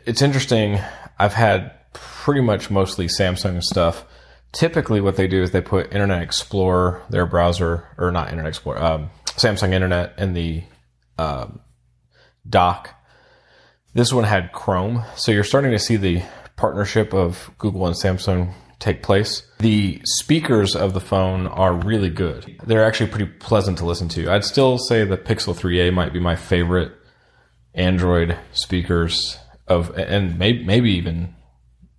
It's interesting. I've had pretty much mostly Samsung stuff. Typically, what they do is they put Internet Explorer, their browser, or not Internet Explorer, um, Samsung Internet in the um, dock. This one had Chrome, so you're starting to see the partnership of Google and Samsung take place. The speakers of the phone are really good. They're actually pretty pleasant to listen to. I'd still say the Pixel 3a might be my favorite Android speakers of, and maybe, maybe even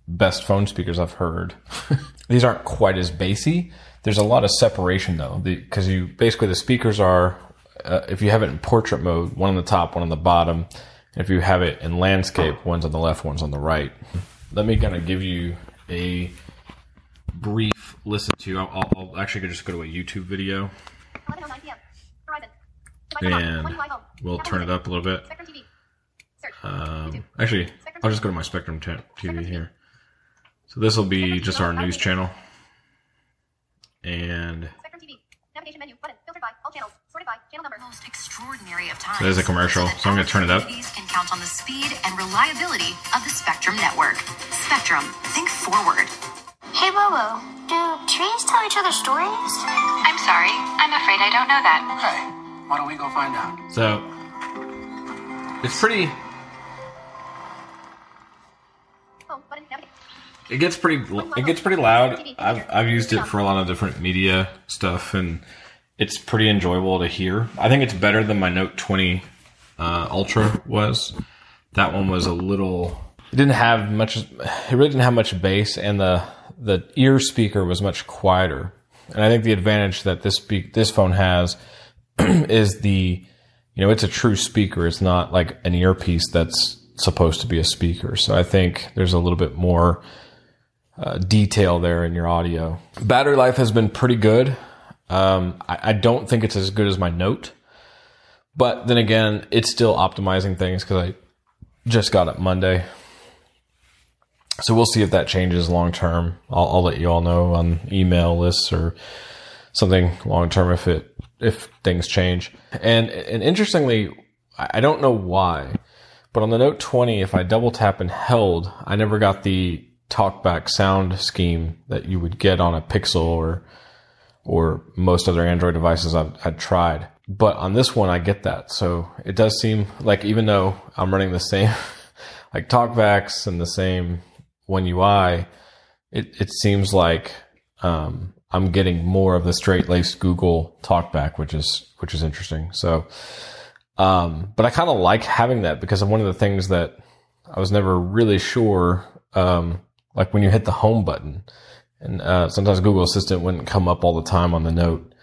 best phone speakers I've heard. [laughs] These aren't quite as bassy. There's a lot of separation though, because you basically the speakers are, uh, if you have it in portrait mode, one on the top, one on the bottom. If you have it in landscape, one's on the left, one's on the right. Let me kind of give you a brief listen to. I'll, I'll actually just go to a YouTube video and we'll turn it up a little bit. Um, actually, I'll just go to my Spectrum t- TV here. So this will be just our news channel. And most extraordinary of times. so there's a commercial. So I'm going to turn it up. Can count on the speed and reliability of the Spectrum network. Spectrum, think forward. Hey Bobo, do trees tell each other stories? I'm sorry, I'm afraid I don't know that. Hey, why don't we go find out? So it's pretty. It gets pretty. It gets pretty loud. I've I've used it for a lot of different media stuff, and it's pretty enjoyable to hear. I think it's better than my Note 20 uh, Ultra was. That one was a little. It didn't have much. It really didn't have much bass, and the the ear speaker was much quieter. And I think the advantage that this speak this phone has [clears throat] is the you know it's a true speaker. It's not like an earpiece that's supposed to be a speaker. So I think there's a little bit more uh, detail there in your audio. Battery life has been pretty good. Um, I, I, don't think it's as good as my Note, but then again, it's still optimizing things because I just got it Monday. So we'll see if that changes long term. I'll, I'll let you all know on email lists or something long term if it if things change. And and interestingly, I don't know why, but on the Note 20, if I double tap and held, I never got the talkback sound scheme that you would get on a Pixel or or most other Android devices I've had tried. But on this one, I get that. So it does seem like even though I'm running the same [laughs] like talkbacks and the same One UI, it it seems like um, I'm getting more of the straight laced Google talkback, which is which is interesting. So, um, but I kind of like having that because one of the things that I was never really sure, um, like when you hit the home button, and uh, sometimes Google Assistant wouldn't come up all the time on the note,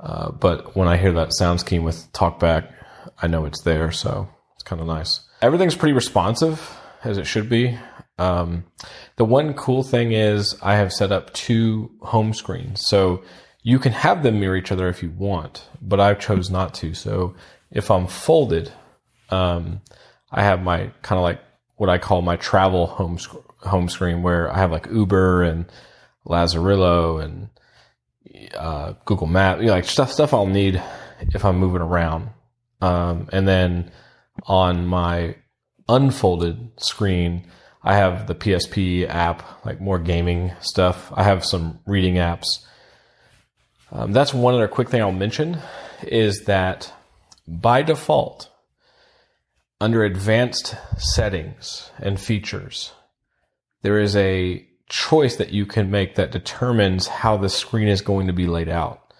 uh, but when I hear that sound scheme with talkback, I know it's there, so it's kind of nice. Everything's pretty responsive as it should be. Um, the one cool thing is I have set up two home screens. So you can have them mirror each other if you want, but I chose not to. So if I'm folded, um, I have my kind of like what I call my travel home sc- home screen where I have like Uber and Lazarillo and uh, Google Map, you know, like stuff stuff I'll need if I'm moving around. Um, and then on my unfolded screen, I have the PSP app, like more gaming stuff. I have some reading apps. Um, that's one other quick thing I'll mention is that by default, under advanced settings and features, there is a choice that you can make that determines how the screen is going to be laid out.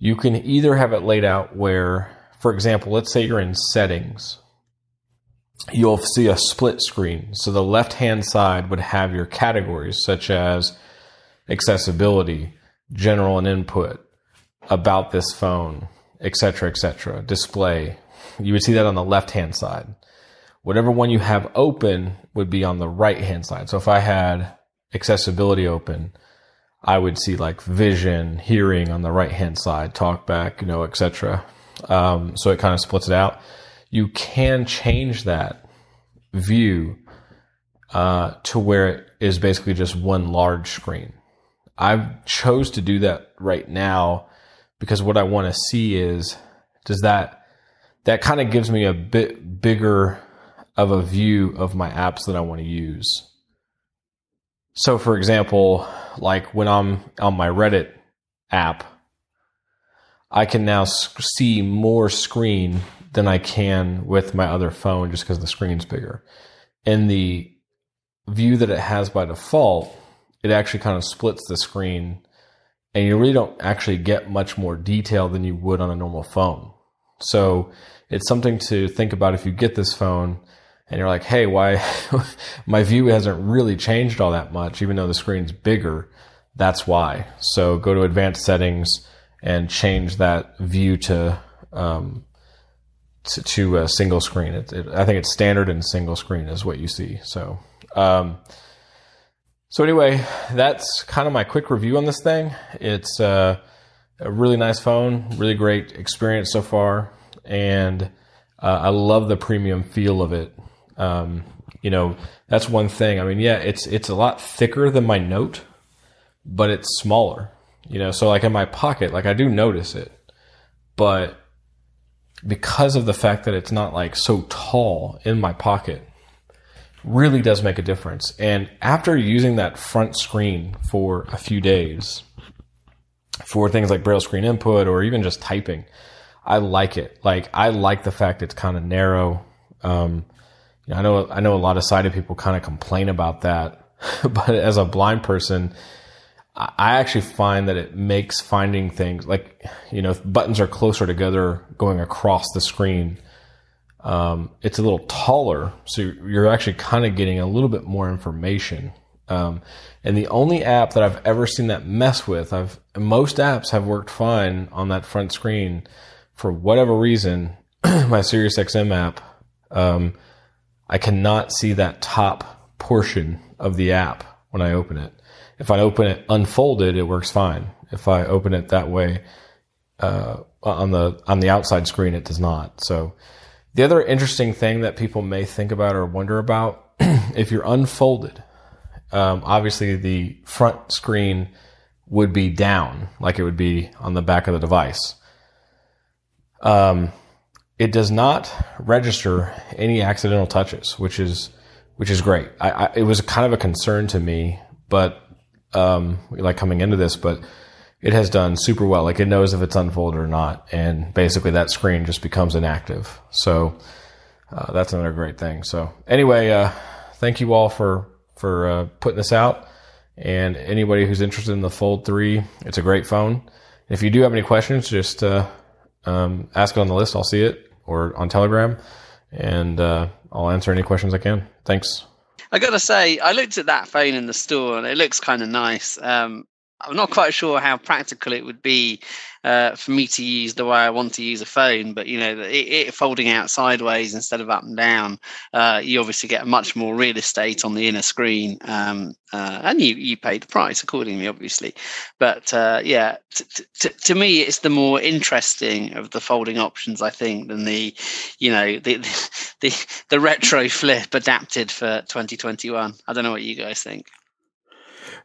You can either have it laid out where, for example, let's say you're in settings you'll see a split screen. So the left hand side would have your categories such as accessibility, general and input, about this phone, etc., etc., display. You would see that on the left hand side. Whatever one you have open would be on the right hand side. So if I had accessibility open, I would see like vision, hearing on the right hand side, talkback, you know, etc. Um, so it kind of splits it out you can change that view uh, to where it is basically just one large screen. I chose to do that right now because what I want to see is does that that kind of gives me a bit bigger of a view of my apps that I want to use. So for example, like when I'm on my Reddit app, I can now see more screen than I can with my other phone just because the screen's bigger. In the view that it has by default, it actually kind of splits the screen and you really don't actually get much more detail than you would on a normal phone. So it's something to think about if you get this phone and you're like, hey, why [laughs] my view hasn't really changed all that much, even though the screen's bigger. That's why. So go to advanced settings and change that view to um, to, to a single screen. It, it, I think it's standard and single screen is what you see. So, um, so anyway, that's kind of my quick review on this thing. It's uh, a really nice phone, really great experience so far, and uh, I love the premium feel of it. Um, you know, that's one thing. I mean, yeah, it's it's a lot thicker than my Note, but it's smaller. You know, so like in my pocket, like I do notice it, but because of the fact that it's not like so tall in my pocket really does make a difference. And after using that front screen for a few days for things like braille screen input or even just typing, I like it. Like I like the fact it's kind of narrow. Um, you know, I know I know a lot of sighted people kind of complain about that, [laughs] but as a blind person, I actually find that it makes finding things like, you know, if buttons are closer together going across the screen, um, it's a little taller. So you're actually kind of getting a little bit more information. Um, and the only app that I've ever seen that mess with, I've, most apps have worked fine on that front screen. For whatever reason, [clears throat] my SiriusXM app, um, I cannot see that top portion of the app when I open it. If I open it unfolded, it works fine. If I open it that way uh, on the on the outside screen, it does not. So the other interesting thing that people may think about or wonder about, [clears throat] if you're unfolded, um, obviously the front screen would be down, like it would be on the back of the device. Um, it does not register any accidental touches, which is which is great. I, I, it was kind of a concern to me, but um, like coming into this, but it has done super well. Like it knows if it's unfolded or not, and basically that screen just becomes inactive. So uh, that's another great thing. So anyway, uh, thank you all for for uh, putting this out. And anybody who's interested in the Fold 3, it's a great phone. If you do have any questions, just uh, um, ask it on the list. I'll see it or on Telegram, and uh, I'll answer any questions I can. Thanks. I gotta say, I looked at that phone in the store and it looks kind of nice. Um, I'm not quite sure how practical it would be uh, for me to use the way I want to use a phone, but you know, it, it folding out sideways instead of up and down, uh, you obviously get much more real estate on the inner screen, um, uh, and you you pay the price accordingly, obviously. But uh, yeah, t- t- to me, it's the more interesting of the folding options, I think, than the, you know, the [laughs] the the retro flip adapted for 2021. I don't know what you guys think.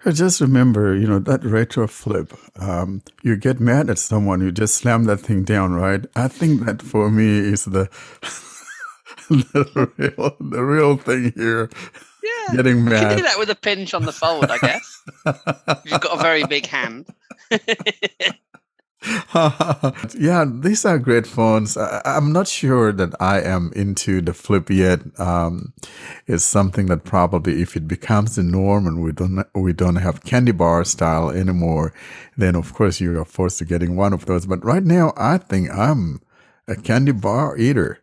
I just remember, you know, that retro flip. Um, you get mad at someone, you just slam that thing down, right? I think that for me is the [laughs] the real the real thing here. Yeah, Getting mad. You can do that with a pinch on the fold, I guess. You've got a very big hand. [laughs] [laughs] yeah, these are great phones. I, I'm not sure that I am into the flip yet. Um, it's something that probably, if it becomes the norm and we don't we don't have candy bar style anymore, then of course you are forced to getting one of those. But right now, I think I'm a candy bar eater.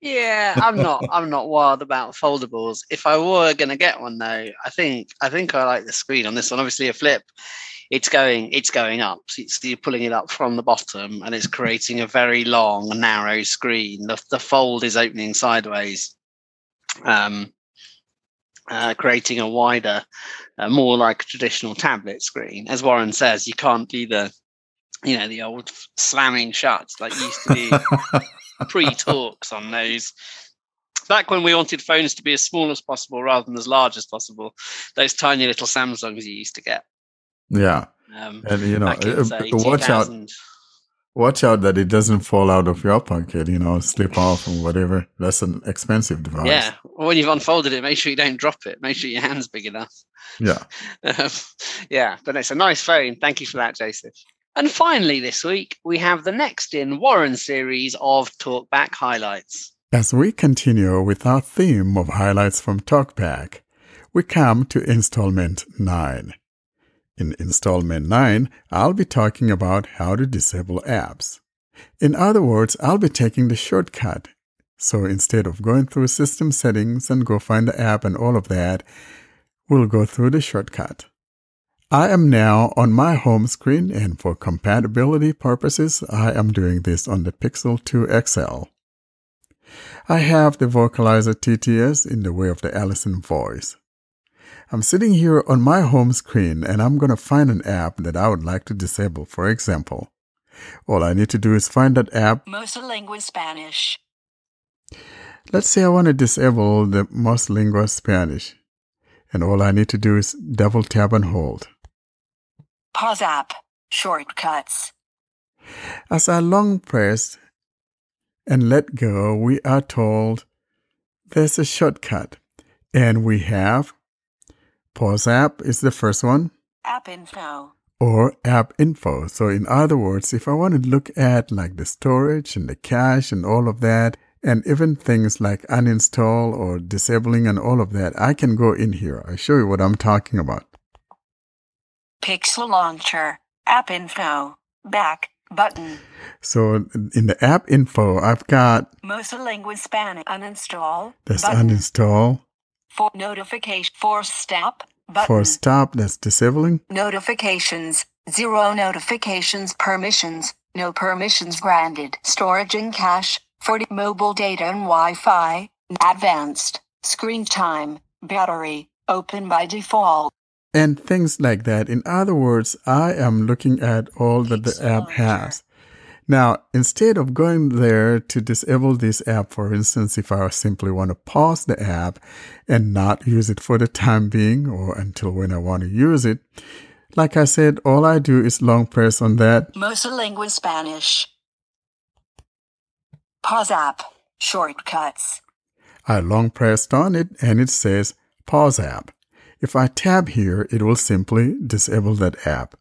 Yeah, I'm not. I'm not wild about foldables. If I were to get one, though, I think I think I like the screen on this one. Obviously, a flip, it's going it's going up. It's- you're pulling it up from the bottom, and it's creating a very long, narrow screen. The the fold is opening sideways, um, uh, creating a wider, uh, more like a traditional tablet screen. As Warren says, you can't do the, you know, the old slamming shut like used to be [laughs] pre-talks on those back when we wanted phones to be as small as possible rather than as large as possible those tiny little samsungs you used to get Yeah, um, and you know, in, uh, say, watch out. Watch out that it doesn't fall out of your pocket, you know, slip off or whatever. That's an expensive device. yeah when you've unfolded it make sure you don't drop it make sure your hand's big enough Yeah. [laughs] Um, yeah, but it's a nice phone. Thank you for that, Joseph. And finally, this week, we have the next in Warren series of Talkback highlights. As we continue with our theme of highlights from TalkBack, we come to installment 9. In installment 9, I'll be talking about how to disable apps. In other words, I'll be taking the shortcut. So instead of going through system settings and go find the app and all of that, we'll go through the shortcut. I am now on my home screen and for compatibility purposes, I am doing this on the Pixel 2 XL. I have the vocalizer TTS in the way of the Allison voice. I'm sitting here on my home screen and I'm going to find an app that I would like to disable, for example. All I need to do is find that app. Mosalingua Spanish. Let's say I want to disable the Moslingua Spanish. And all I need to do is double tap and hold. Pause app. Shortcuts. As I long press and let go, we are told there's a shortcut. And we have pause app is the first one App info. or app info. So in other words, if I want to look at like the storage and the cache and all of that, and even things like uninstall or disabling and all of that, I can go in here. I show you what I'm talking about. Pixel launcher. App info. Back. Button. So in the app info, I've got Mosalingua Spanish. Uninstall. this button. uninstall For notification. For stop. Button. for stop, that's disabling. Notifications. Zero notifications. Permissions. No permissions granted. Storage and cache. For the mobile data and Wi-Fi. Advanced. Screen time. Battery. Open by default. and things like that. In other words, I am looking at all that the app has. Now, instead of going there to disable this app, for instance, if I simply want to pause the app and not use it for the time being or until when I want to use it, like I said, all I do is long press on that. Mosalingua Spanish. Pause app. Shortcuts. I long pressed on it and it says pause app. If I tab here, it will simply disable that app.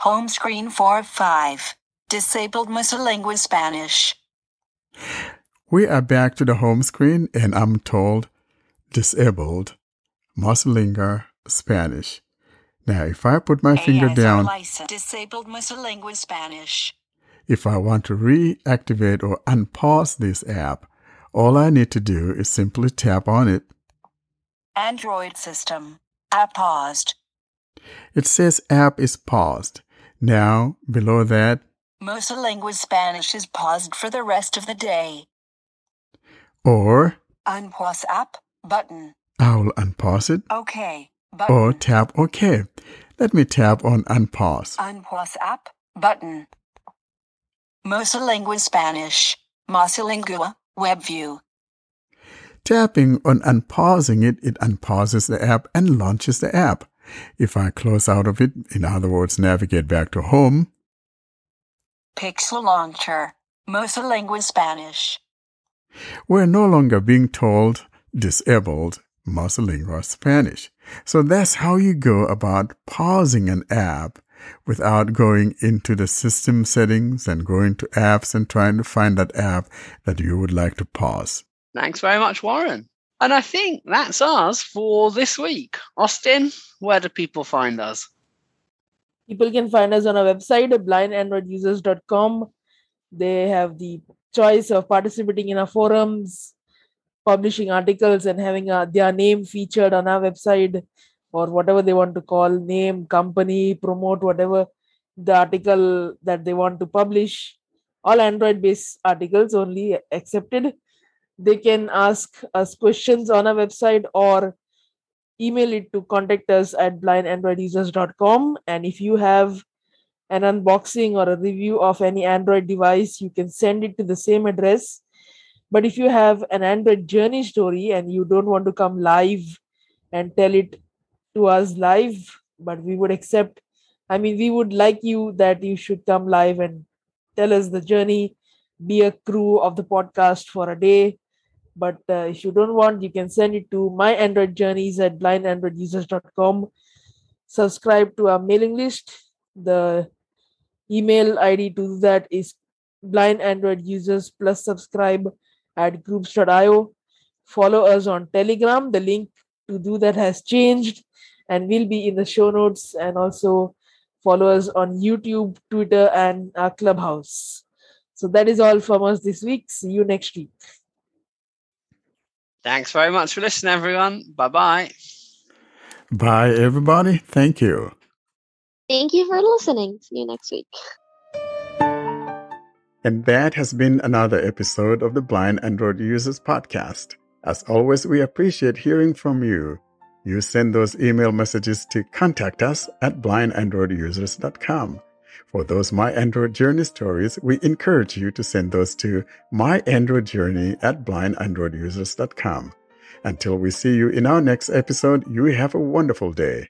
Home screen 4 of 5. Disabled Mosalingua Spanish. We are back to the home screen and I'm told disabled Mosalingua Spanish. Now, if I put my finger down, license. Disabled Mosalingua Spanish. if I want to reactivate or unpause this app, all I need to do is simply tap on it. Android system. App paused. It says app is paused. Now, below that, Mosalingua Spanish is paused for the rest of the day. or Unpause app button. I'll unpause it, Okay. Button. or tap OK. Let me tap on unpause. Unpause app button. Mosalingua Spanish. Mosalingua web view. Tapping on unpausing it, it unpauses the app and launches the app. If I close out of it, in other words, navigate back to home, Pixel launcher. Mosalingua Spanish. we're no longer being told disabled Mosalingua Spanish. So that's how you go about pausing an app without going into the system settings and going to apps and trying to find that app that you would like to pause. Thanks very much, Warren. And I think that's us for this week. Austin, where do people find us? People can find us on our website, blindandroidusers.com. They have the choice of participating in our forums, publishing articles, and having uh, their name featured on our website or whatever they want to call name, company, promote, whatever the article that they want to publish. All Android based articles only accepted. They can ask us questions on our website or email it to contact us at blindandroidusers.com and if you have an unboxing or a review of any android device you can send it to the same address. But if you have an android journey story and you don't want to come live and tell it to us live but we would accept i mean we would like you that you should come live and tell us the journey be a crew of the podcast for a day but uh, if you don't want you can send it to my android journeys at blindandroidusers.com subscribe to our mailing list. The email id to do that is blind android users plus subscribe at groups.io follow us on telegram. The link to do that has changed and will be in the show notes. And also follow us on youtube twitter and our clubhouse. So that is all from us this week. See you next week Thanks very much for listening, everyone. Bye bye. Bye, everybody. Thank you. Thank you for listening. See you next week. And that has been another episode of the Blind Android Users Podcast. As always, we appreciate hearing from you. You send those email messages to contact us at blindandroidusers.com. For those My Android Journey stories, we encourage you to send those to myandroidjourney at blindandroidusers.com. Until we see you in our next episode, you have a wonderful day.